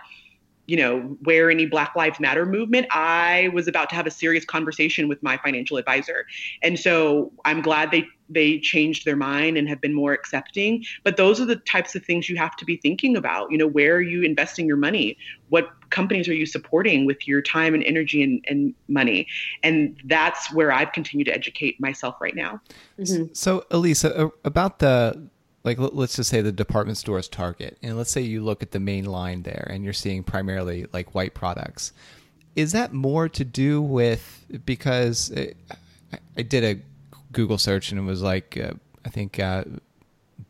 you know, wear any Black Lives Matter movement, I was about to have a serious conversation with my financial advisor. And so I'm glad they they changed their mind and have been more accepting. But those are the types of things you have to be thinking about. You know, where are you investing your money? What companies are you supporting with your time and energy and, and money? And that's where I've continued to educate myself right now. Mm-hmm. So, Elisa, about the like let's just say the department store's Target, and let's say you look at the main line there, and you're seeing primarily like white products. Is that more to do with because it, I did a Google search and it was like uh, I think uh,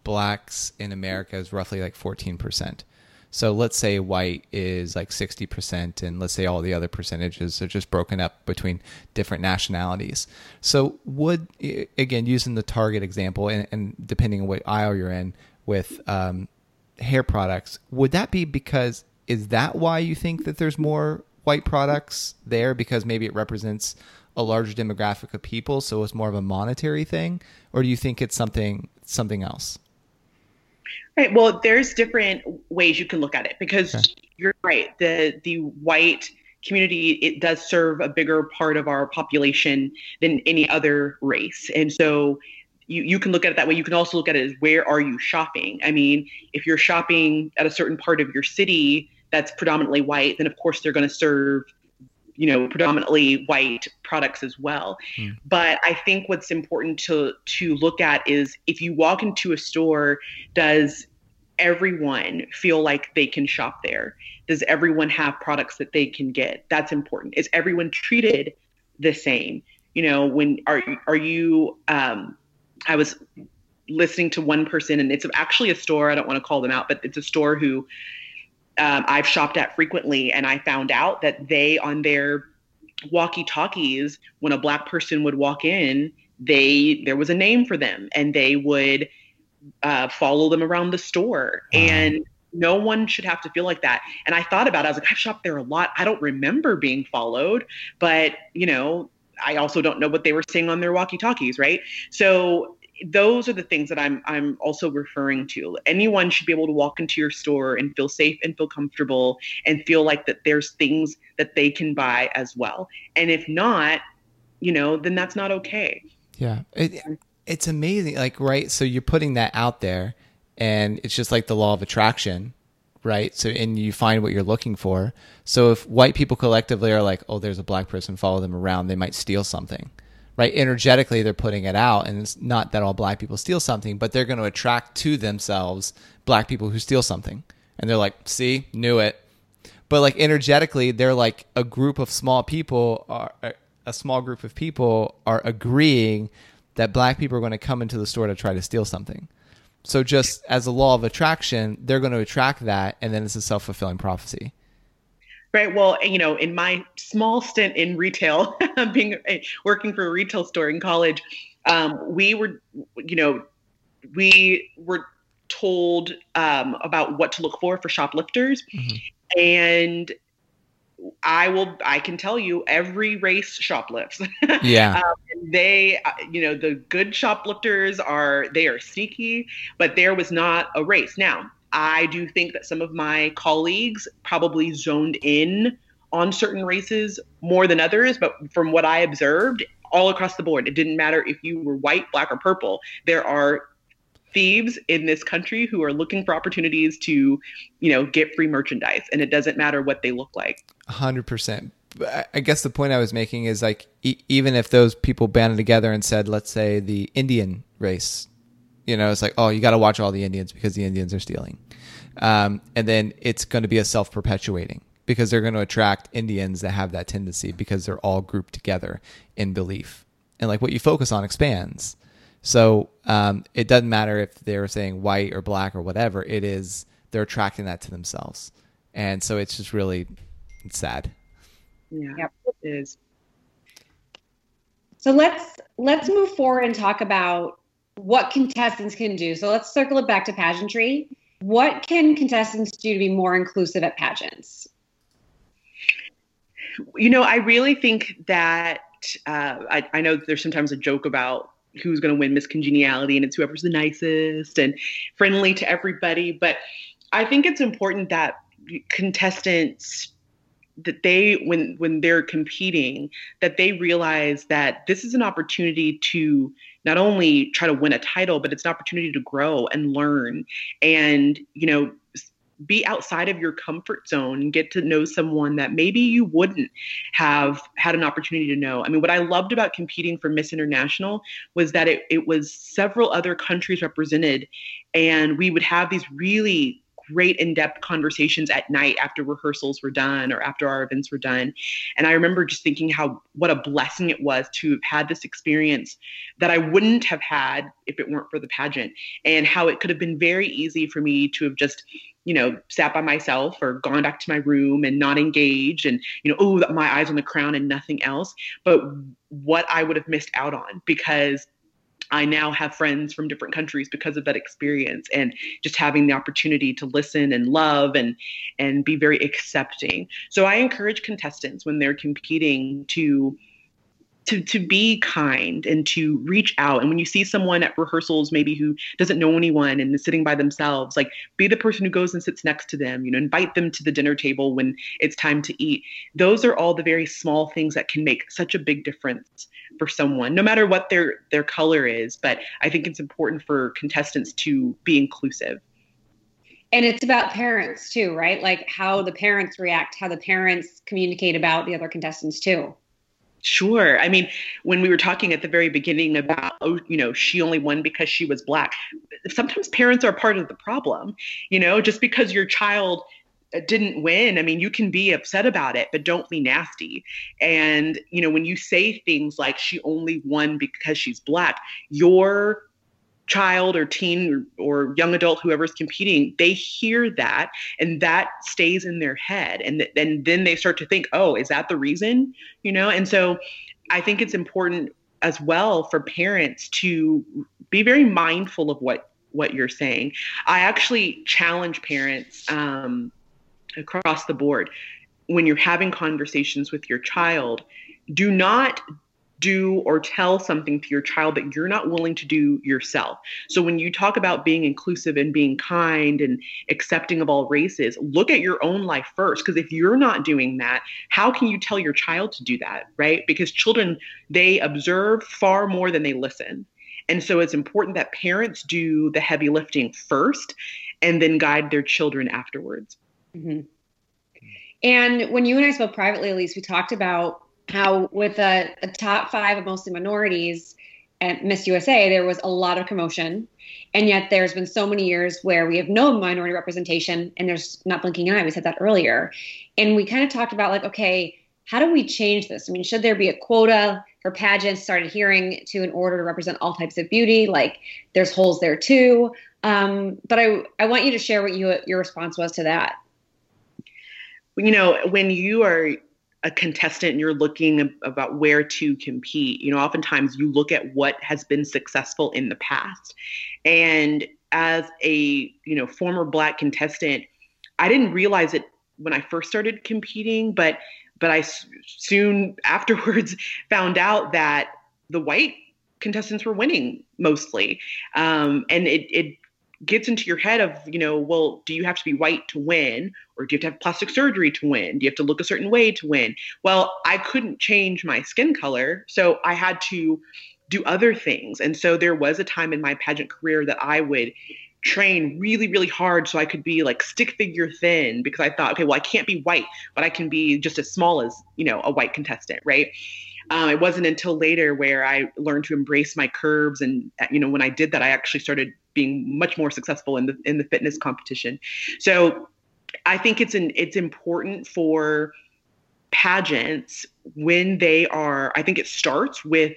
blacks in America is roughly like fourteen percent. So let's say white is like 60%, and let's say all the other percentages are just broken up between different nationalities. So, would, again, using the Target example, and, and depending on what aisle you're in with um, hair products, would that be because, is that why you think that there's more white products there? Because maybe it represents a larger demographic of people, so it's more of a monetary thing? Or do you think it's something something else? Right. Well, there's different ways you can look at it because okay. you're right. The the white community it does serve a bigger part of our population than any other race, and so you, you can look at it that way. You can also look at it as where are you shopping? I mean, if you're shopping at a certain part of your city that's predominantly white, then of course they're going to serve you know predominantly white products as well. Mm. but i think what's important to to look at is if you walk into a store does everyone feel like they can shop there? Does everyone have products that they can get? That's important. Is everyone treated the same? You know when are are you um i was listening to one person and it's actually a store i don't want to call them out but it's a store who um, I've shopped at frequently, and I found out that they on their walkie talkies when a black person would walk in they there was a name for them and they would uh, follow them around the store. And no one should have to feel like that. And i thought about it i was like i've shopped there a lot. I don't remember being followed but you know i also don't know what they were saying on their walkie talkies right? So those are the things that I'm I'm also referring to. Anyone should be able to walk into your store and feel safe and feel comfortable and feel like that there's things that they can buy as well. And if not, you know, then that's not okay. Yeah. It, it's amazing like right so you're putting that out there and it's just like the law of attraction right so and you find what you're looking for so if white people collectively are like oh there's a black person follow them around they might steal something right? Energetically, they're putting it out, and it's not that all black people steal something, but they're going to attract to themselves black people who steal something, and they're like, "See, knew it." But like energetically, they're like a group of small people are a small group of people are agreeing that black people are going to come into the store to try to steal something. So just as a law of attraction, they're going to attract that, and then it's a self fulfilling prophecy. Right. Well, you know, in my small stint in retail, being working for a retail store in college, um, we were, you know, we were told um, about what to look for for shoplifters, mm-hmm. and I will. I can tell you, every race shoplifts. Yeah. um, they, uh, you know, the good shoplifters are they are sneaky, but there was not a race. Now, I do think that some of my colleagues probably zoned in on certain races more than others, but from what I observed, all across the board, it didn't matter if you were white, black, or purple. There are thieves in this country who are looking for opportunities to, you know, get free merchandise, and it doesn't matter what they look like. Hundred percent. I guess the point I was making is like, e- even if those people banded together and said, let's say the Indian race you know, it's like, oh, you got to watch all the Indians because the Indians are stealing. Um, and then it's going to be a self perpetuating because they're going to attract Indians that have that tendency because they're all grouped together in belief. And like what you focus on expands. So um, it doesn't matter if they're saying white or black or whatever, it is, they're attracting that to themselves. And so it's just really it's sad. Yeah, yep. it is. So let's let's move forward and talk about what contestants can do. So let's circle it back to pageantry. What can contestants do to be more inclusive at pageants? You know, I really think that uh, I, I know there's sometimes a joke about who's going to win Miss Congeniality, and it's whoever's the nicest and friendly to everybody. But I think it's important that contestants that they when when they're competing that they realize that this is an opportunity to not only try to win a title but it's an opportunity to grow and learn and you know be outside of your comfort zone and get to know someone that maybe you wouldn't have had an opportunity to know. I mean, what I loved about competing for Miss International was that it, it was several other countries represented, and we would have these really great in-depth conversations at night after rehearsals were done or after our events were done. And i remember just thinking how what a blessing it was to have had this experience that i wouldn't have had if it weren't for the pageant and how it could have been very easy for me to have just you know sat by myself or gone back to my room and not engaged and you know oh my eyes on the crown and nothing else but what i would have missed out on because I now have friends from different countries because of that experience and just having the opportunity to listen and love and and be very accepting. So I encourage contestants when they're competing to to to be kind and to reach out. And when you see someone at rehearsals maybe who doesn't know anyone and is sitting by themselves like be the person who goes and sits next to them you know invite them to the dinner table when it's time to eat. Those are all the very small things that can make such a big difference for someone no matter what their their color is. But i think it's important for contestants to be inclusive. And it's about parents too right? Like how the parents react how the parents communicate about the other contestants too Sure. I mean, when we were talking at the very beginning about, oh, you know, she only won because she was black, sometimes parents are part of the problem. You know, just because your child uh, didn't win, I mean, you can be upset about it, but don't be nasty. And, you know, when you say things like she only won because she's black, you're child or teen or, or, young adult whoever's competing they hear that and that stays in their head. And, th- and then they start to think oh is that the reason? You know? And so i think it's important as well for parents to be very mindful of what what you're saying. I actually challenge parents um, across the board. When you're having conversations with your child do not do or tell something to your child that you're not willing to do yourself. So when you talk about being inclusive and being kind and accepting of all races, look at your own life first because if you're not doing that, how can you tell your child to do that, right? Because children they observe far more than they listen. And so it's important that parents do the heavy lifting first and then guide their children afterwards. Mm-hmm. And when you and I spoke privately, Elise, we talked about how with a, a top five of mostly minorities at Miss USA, there was a lot of commotion. And yet there's been so many years where we have no minority representation and there's not blinking an eye. We said that earlier. And we kind of talked about like, okay, how do we change this? I mean, should there be a quota for pageants? Start adhering to in order to represent all types of beauty. Like there's holes there too. Um, but I, I want you to share what you, your response was to that. You know, when you are a contestant and you're looking about where to compete, you know, oftentimes you look at what has been successful in the past. And as a, you know, former black contestant, I didn't realize it when I first started competing, but but I soon afterwards found out that the white contestants were winning mostly. Um, and it, it gets into your head of, you know, well, do you have to be white to win? Or do you have to have plastic surgery to win? Do you have to look a certain way to win? Well, I couldn't change my skin color. So I had to do other things. And so there was a time in my pageant career that I would train really, really hard so I could be like stick figure thin because I thought, okay, well, I can't be white, but I can be just as small as, you know, a white contestant, right? Um, it wasn't until later where I learned to embrace my curves, and you know, when I did that, I actually started being much more successful in the in the fitness competition. So I think it's an it's important for pageants when they are I think it starts with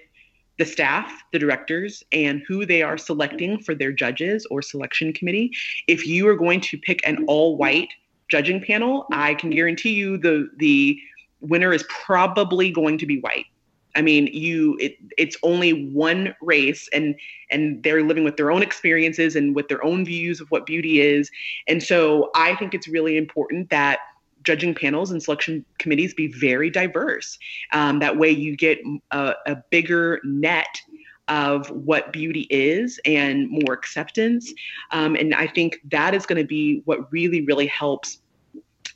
the staff, the directors, and who they are selecting for their judges or selection committee. If you are going to pick an all white judging panel, I can guarantee you the the winner is probably going to be white. I mean, you it, it's only one race and and they're living with their own experiences and with their own views of what beauty is. And so I think it's really important that judging panels and selection committees be very diverse. Um, that way you get a, a bigger net of what beauty is and more acceptance. Um, and I think that is going to be what really, really helps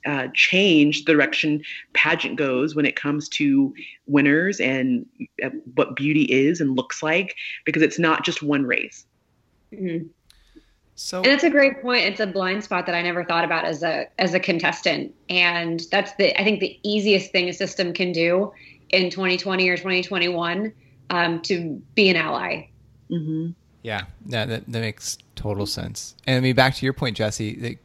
uh, change the direction pageant goes when it comes to winners and uh, what beauty is and looks like because it's not just one race. Mm-hmm. So and that's a great point. It's a blind spot that I never thought about as a as a contestant, and that's the I think the easiest thing a system can do in 2020 or 2021 um, to be an ally. Mm-hmm. Yeah, yeah, that, that makes total sense. And I mean, back to your point, Jesse.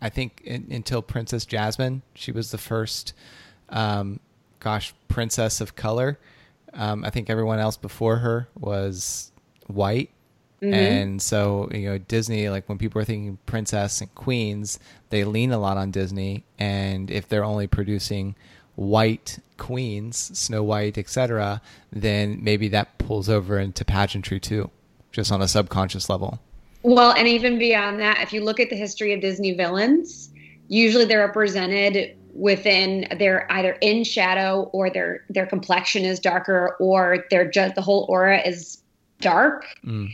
I think in, until Princess Jasmine, she was the first, um, gosh, princess of color. Um, I think everyone else before her was white. Mm-hmm. And so, you know, Disney, like when people are thinking princess and queens, they lean a lot on Disney. And if they're only producing white queens, Snow White, etc., then maybe that pulls over into pageantry too, just on a subconscious level. Well, and even beyond that, if you look at the history of Disney villains, usually they're represented within they're either in shadow or their their complexion is darker or they're just the whole aura is dark. Mm.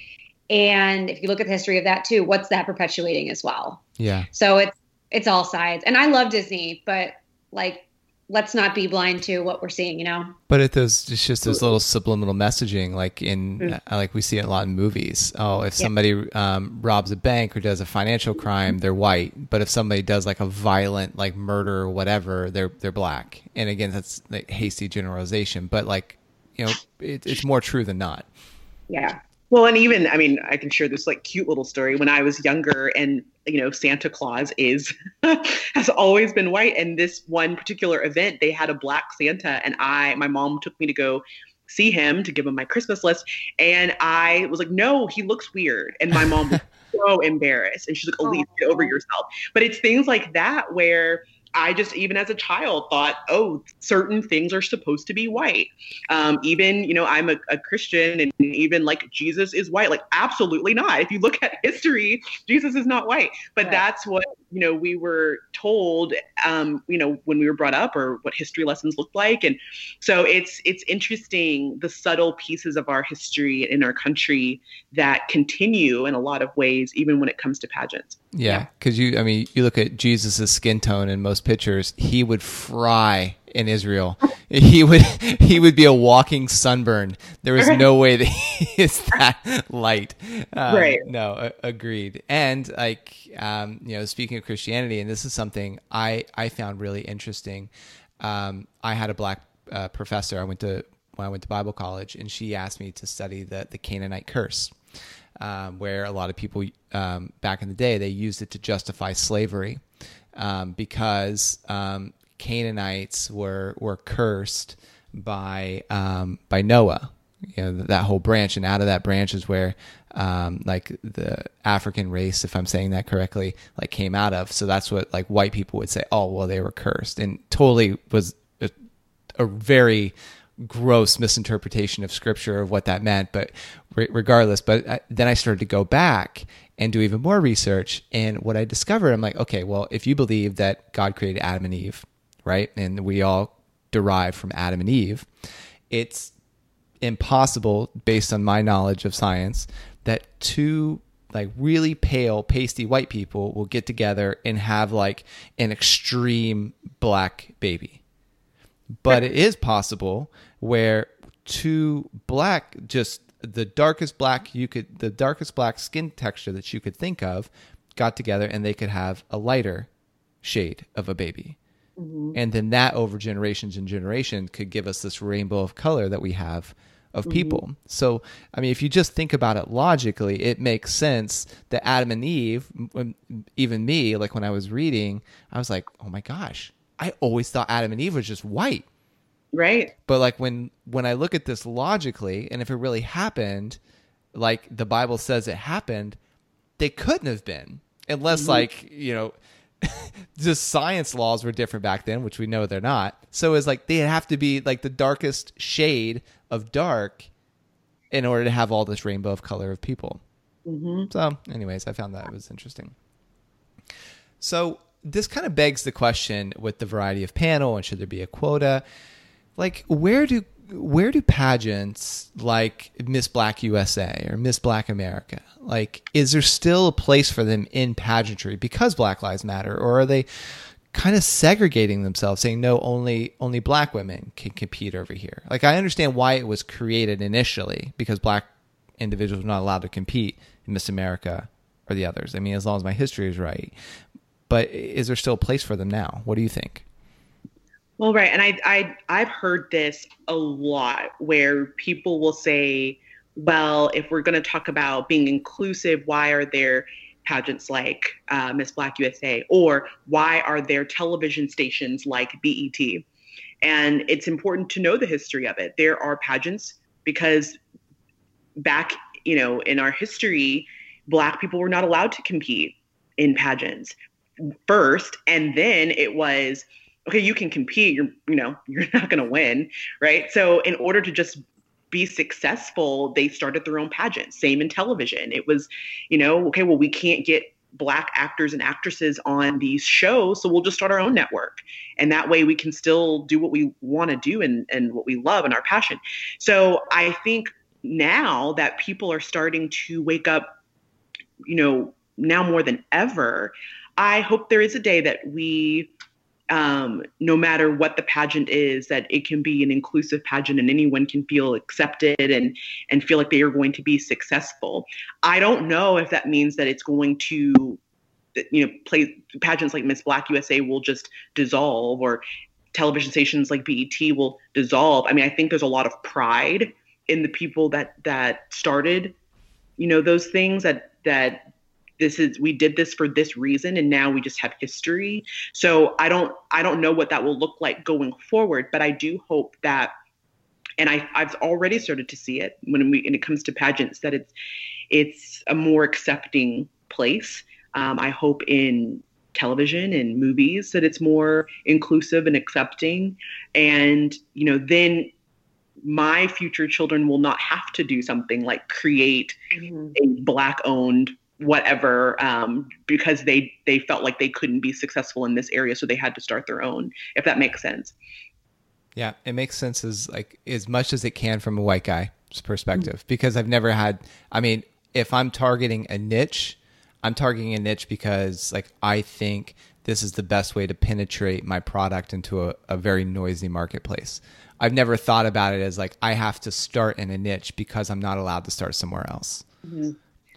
And if you look at the history of that too, what's that perpetuating as well? Yeah. So it's it's all sides. And I love Disney, but like let's not be blind to what we're seeing, you know. But it those it's just those little subliminal messaging, like in mm. uh, like we see it a lot in movies. Oh, if somebody yeah. um, robs a bank or does a financial crime, they're white. But if somebody does like a violent like murder or whatever, they're they're black. And again, that's like hasty generalization, but like you know, it, it's more true than not. Yeah. Well, and even I mean, I can share this like cute little story. When I was younger, and you know, Santa Claus is has always been white, and this one particular event, they had a black Santa, and I, my mom took me to go see him to give him my Christmas list. And I was like, no, he looks weird. And my mom was so embarrassed. And she's like, Elise, get over yourself. But it's things like that where I just, even as a child, thought, oh, certain things are supposed to be white. Um, even, you know, I'm a, a, Christian and even like Jesus is white. Like, absolutely not. If you look at history, Jesus is not white. But right. that's what, you know, we were told, um, you know, when we were brought up or what history lessons looked like. And so it's, it's interesting the subtle pieces of our history in our country that continue in a lot of ways, even when it comes to pageants. Yeah, because you, I mean, you look at Jesus' skin tone in most pictures, he would fry in Israel. He would he would be a walking sunburn. There was no way that he is that light. Um, right. No, agreed. And like um, you know, speaking of Christianity, and this is something I I found really interesting. Um, I had a black uh, professor. I went to when I went to Bible college, and she asked me to study the the Canaanite curse um, where a lot of people um, back in the day they used it to justify slavery um, because um, Canaanites were were cursed by um, by Noah. You know that whole branch, and out of that branch is where um, like the African race, if I'm saying that correctly, like came out of. So that's what like white people would say. Oh, well, they were cursed, and totally was a, a very gross misinterpretation of scripture of what that meant but re- regardless but I, then i started to go back and do even more research and what i discovered i'm like okay well if you believe that god created adam and eve right? And we all derive from adam and eve. It's impossible based on my knowledge of science that two like really pale pasty white people will get together and have like an extreme black baby. But it is possible where two black just the darkest black you could the darkest black skin texture that you could think of got together and they could have a lighter shade of a baby mm-hmm. and then that over generations and generations could give us this rainbow of color that we have of mm-hmm. people mm-hmm. so i mean if you just think about it logically it makes sense that adam and eve even me like when i was reading i was like oh my gosh i always thought adam and eve was just white Right. But like when when I look at this logically, and if it really happened, like the Bible says it happened, they couldn't have been unless mm-hmm. like you know just science laws were different back then, which we know they're not. So it's like they have to be like the darkest shade of dark in order to have all this rainbow of color of people. Mm-hmm. So, anyways, I found that was interesting. So this kind of begs the question with the variety of panel and should there be a quota? like where do where do pageants like Miss Black USA or Miss Black America like is there still a place for them in pageantry because Black Lives Matter or are they kind of segregating themselves saying no only only black women can compete over here like I understand why it was created initially because black individuals were not allowed to compete in Miss America or the others. I mean as long as my history is right. But is there still a place for them now? What do you think well, right, and I, I I've heard this a lot where people will say, "Well, if we're going to talk about being inclusive, why are there pageants like uh, Miss Black USA, or why are there television stations like BET?" And it's important to know the history of it. There are pageants because back, you know, in our history, Black people were not allowed to compete in pageants first, and then it was okay, you can compete, you're, you know, you're not going to win, right? So in order to just be successful, they started their own pageant. Same in television. It was, you know, okay, well, we can't get black actors and actresses on these shows, so we'll just start our own network. And that way we can still do what we want to do and, and what we love and our passion. So I think now that people are starting to wake up, you know, now more than ever, I hope there is a day that we um, no matter what the pageant is, that it can be an inclusive pageant and anyone can feel accepted and and feel like they are going to be successful. I don't know if that means that it's going to, you know, play pageants like Miss Black USA will just dissolve or television stations like BET will dissolve. I mean, I think there's a lot of pride in the people that that started, you know, those things that that this is we did this for this reason and now we just have history so i don't i don't know what that will look like going forward but i do hope that and I, I've already started to see it when we when it comes to pageants that it's it's a more accepting place. Um, I hope in television and movies that it's more inclusive and accepting, and you know then my future children will not have to do something like create mm-hmm. a black owned whatever um, because they they felt like they couldn't be successful in this area so they had to start their own if that makes sense yeah, it makes sense as like as much as it can from a white guy's perspective mm-hmm. because I've never had. I mean, if I'm targeting a niche, I'm targeting a niche because like I think this is the best way to penetrate my product into a, a very noisy marketplace. I've never thought about it as like I have to start in a niche because I'm not allowed to start somewhere else. Mm-hmm.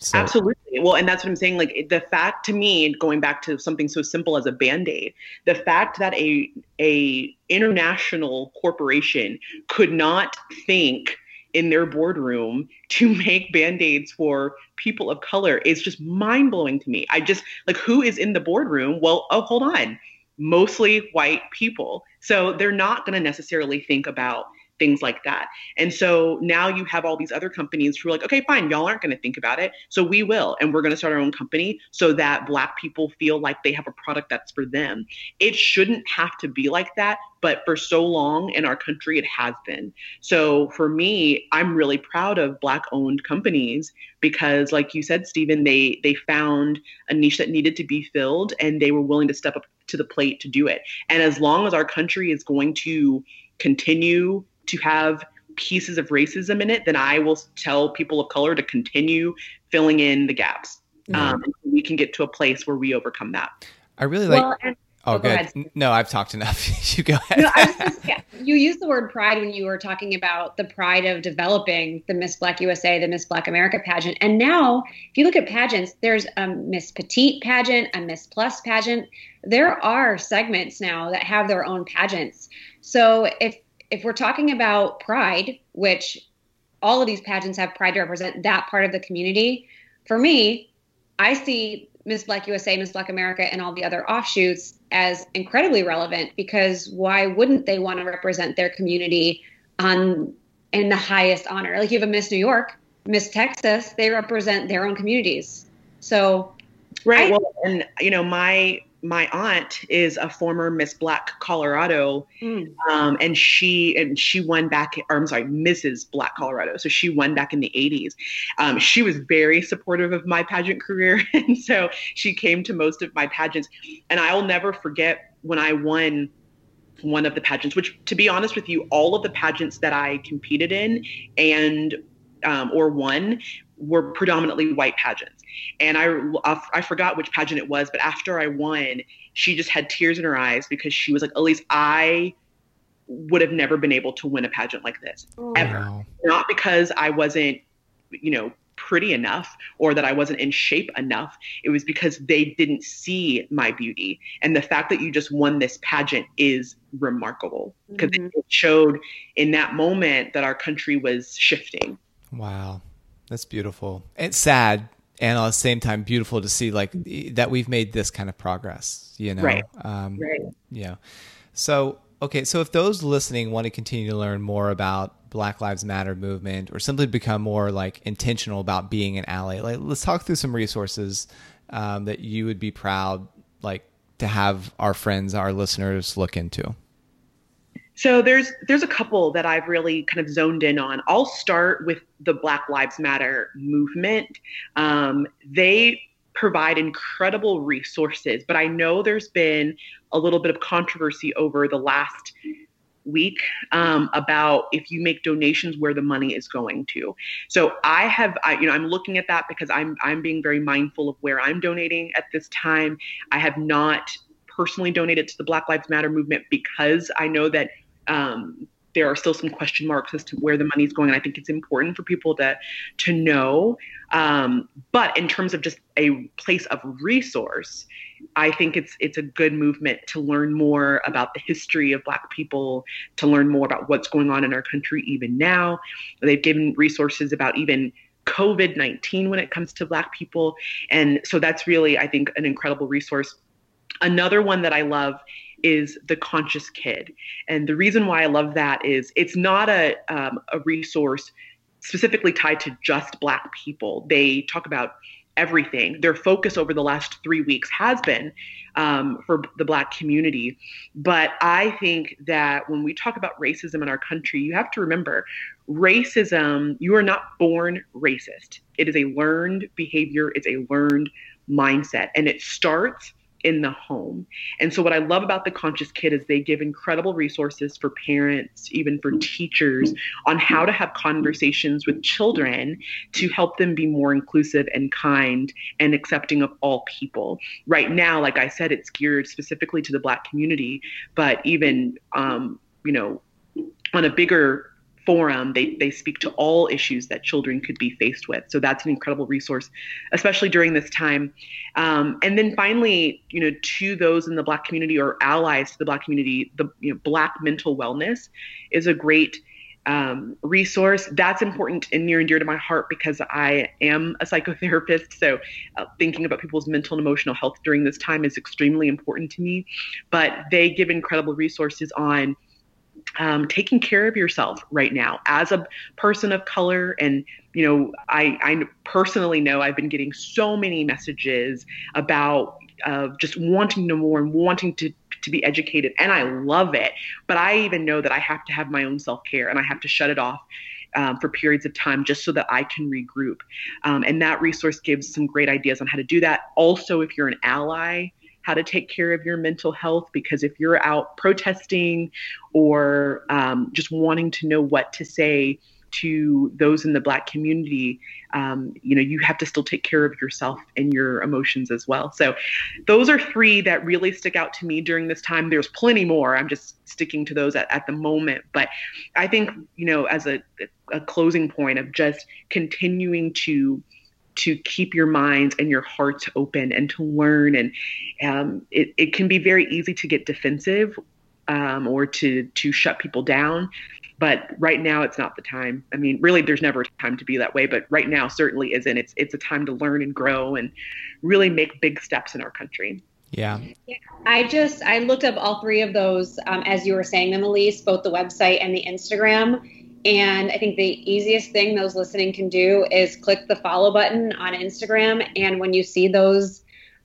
So. Absolutely. Well, and that's what I'm saying. Like the fact to me, going back to something so simple as a band-aid, the fact that a a international corporation could not think in their boardroom to make band-aids for people of color is just mind-blowing to me. I just like who is in the boardroom? Well, oh, hold on. Mostly white people. So they're not going to necessarily think about things like that. And so now you have all these other companies who are like, okay, fine, y'all aren't going to think about it. So we will. And we're going to start our own company so that Black people feel like they have a product that's for them. It shouldn't have to be like that. But for so long in our country, it has been. So for me, I'm really proud of Black owned companies because, like you said, Stephen, they, they found a niche that needed to be filled and they were willing to step up to the plate to do it. And as long as our country is going to continue to have pieces of racism in it, then I will tell people of color to continue filling in the gaps. Um, we can get to a place where we overcome that. I really like. Well, and, oh, oh, good. No, I've talked enough. you go ahead. No, just, yeah, you used the word pride when you were talking about the pride of developing the Miss Black USA, the Miss Black America pageant. And now, if you look at pageants, there's a Miss Petite pageant, a Miss Plus pageant. There are segments now that have their own pageants. So if if we're talking about pride, which all of these pageants have pride to represent that part of the community, for me, I see Miss Black USA, Miss Black America, and all the other offshoots as incredibly relevant because why wouldn't they want to represent their community on in the highest honor? Like you have a Miss New York, Miss Texas, they represent their own communities. So Right. I, well, and you know, my my aunt is a former Miss Black Colorado, mm. um, and she and she won back. Or I'm sorry, Mrs. Black Colorado. So she won back in the 80s. Um, she was very supportive of my pageant career, and so she came to most of my pageants. And I'll never forget when I won one of the pageants. Which, to be honest with you, all of the pageants that I competed in and um, or won were predominantly white pageants. And I, I forgot which pageant it was, but after I won, she just had tears in her eyes because she was like, Elise, I would have never been able to win a pageant like this oh. ever. Not because I wasn't, you know, pretty enough or that I wasn't in shape enough. It was because they didn't see my beauty. And the fact that you just won this pageant is remarkable because mm-hmm. it showed in that moment that our country was shifting. Wow. That's beautiful. It's sad and at the same time beautiful to see like that we've made this kind of progress, you know. Right. Um, right. Yeah. So, okay, so if those listening want to continue to learn more about Black Lives Matter movement or simply become more like intentional about being an ally, like let's talk through some resources um, that you would be proud like to have our friends, our listeners look into. So there's there's a couple that I've really kind of zoned in on. I'll start with the Black Lives Matter movement. Um, they provide incredible resources, but I know there's been a little bit of controversy over the last week um, about if you make donations where the money is going to. So I have, I, you know, I'm looking at that because I'm I'm being very mindful of where I'm donating at this time. I have not personally donated to the Black Lives Matter movement because I know that um, there are still some question marks as to where the money is going. And I think it's important for people to to know. Um, but in terms of just a place of resource, I think it's it's a good movement to learn more about the history of Black people, to learn more about what's going on in our country even now. They've given resources about even COVID 19 when it comes to Black people. And so that's really, I think, an incredible resource. Another one that I love is the conscious kid and the reason why i love that is it's not a, um, a resource specifically tied to just black people they talk about everything. Their focus over the last three weeks has been um, for the Black community. But I think that when we talk about racism in our country, you have to remember racism, you are not born racist. It is a learned behavior, it's a learned mindset, and it starts in the home. And so, what I love about the Conscious Kid is they give incredible resources for parents, even for teachers, on how to have conversations with children to help them be more inclusive and kind and accepting of all people. Right now, like I said, it's geared specifically to the Black community, but even, um, you know, on a bigger forum, they, they speak to all issues that children could be faced with. So that's an incredible resource, especially during this time. Um, and then finally, you know, to those in the Black community or allies to the Black community, the you know, Black mental wellness is a great um, resource. That's important and near and dear to my heart because I am a psychotherapist. So uh, thinking about people's mental and emotional health during this time is extremely important to me. But they give incredible resources on um, taking care of yourself right now as a person of color and you know i i personally know i've been getting so many messages about uh, just wanting to more and wanting to to be educated and i love it but i even know that i have to have my own self-care and i have to shut it off um, for periods of time just so that I can regroup. Um, and that resource gives some great ideas on how to do that. Also, if you're an ally, how to take care of your mental health because if you're out protesting or um, just wanting to know what to say to those in the black community um, you know you have to still take care of yourself and your emotions as well. So those are three that really stick out to me during this time. There's plenty more. I'm just sticking to those at, at the moment. But i think you know as a, a closing point of just continuing to to keep your minds and your hearts open and to learn. And um, it, it can be very easy to get defensive um, or to to shut people down. But right now, it's not the time. I mean, really, there's never a time to be that way. But right now, certainly isn't. It's it's a time to learn and grow and really make big steps in our country. Yeah. I just I looked up all three of those um, as you were saying them, Elise, both the website and the Instagram. And I think the easiest thing those listening can do is click the follow button on Instagram. And when you see those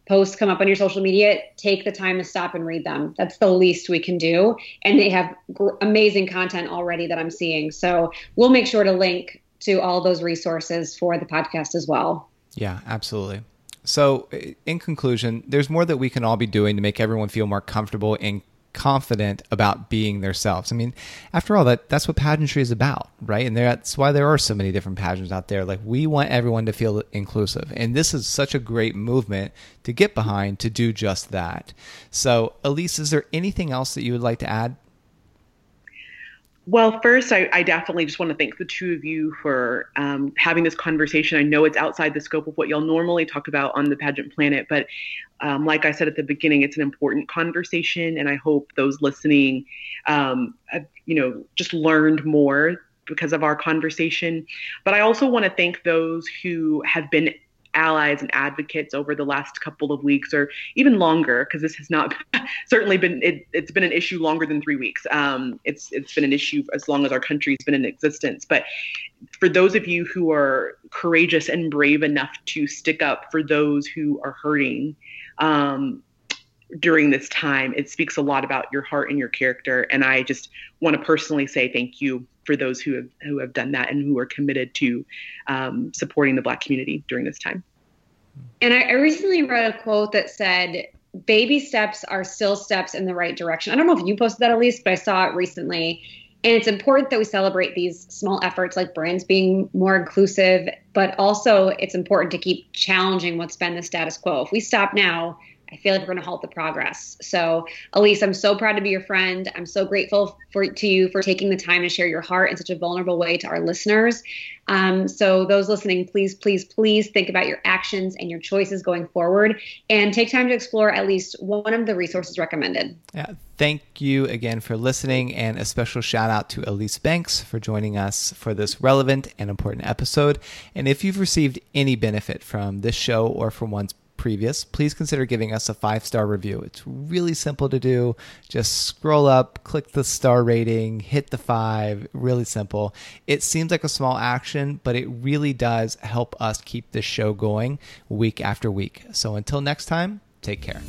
posts come up on your social media, take the time to stop and read them. That's the least we can do. And they have gr- amazing content already that I'm seeing. So we'll make sure to link to all those resources for the podcast as well. Yeah, absolutely. So, in conclusion, there's more that we can all be doing to make everyone feel more comfortable and confident about being themselves. I mean, after all, that that's what pageantry is about, right? And that's why there are so many different pageants out there. Like we want everyone to feel inclusive, and this is such a great movement to get behind to do just that. So, Elise, is there anything else that you would like to add? Well, first, I, I, definitely just want to thank the two of you for um, having this conversation. I know it's outside the scope of what y'all normally talk about on the pageant planet, but um, like I said at the beginning, it's an important conversation, and I hope those listening, um, have, you know, just learned more because of our conversation. But I also want to thank those who have been allies and advocates over the last couple of weeks or even longer because this has not certainly been it, has been an issue longer than three weeks. Um, it's it's been an issue as long as our country's been in existence. But for those of you who are courageous and brave enough to stick up for those who are hurting um, during this time it speaks a lot about your heart and your character and i just want to personally say thank you for those who have who have done that and who are committed to um, supporting the Black community during this time. And I, recently read a quote that said, "Baby steps are still steps in the right direction." I don't know if you posted that, Elise, but I saw it recently. And it's important that we celebrate these small efforts like brands being more inclusive, but also it's important to keep challenging what's been the status quo. If we stop now, I feel like we're going to halt the progress. So, Elise, I'm so proud to be your friend. I'm so grateful for to you for taking the time to share your heart in such a vulnerable way to our listeners. Um, so, those listening, please, please, please think about your actions and your choices going forward, and take time to explore at least one of the resources recommended. Yeah, thank you again for listening, and a special shout out to Elise Banks for joining us for this relevant and important episode. And if you've received any benefit from this show or from one's previous, please consider giving us a five star review. It's really simple to do. Just scroll up, click the star rating, hit the five. Really simple. It seems like a small action, but it really does help us keep this show going week after week. So until next time, take care.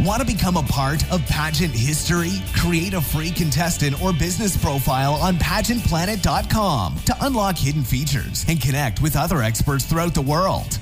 Want to become a part of pageant history? Create a free contestant or business profile on pageantplanet.com to unlock hidden features and connect with other experts throughout the world.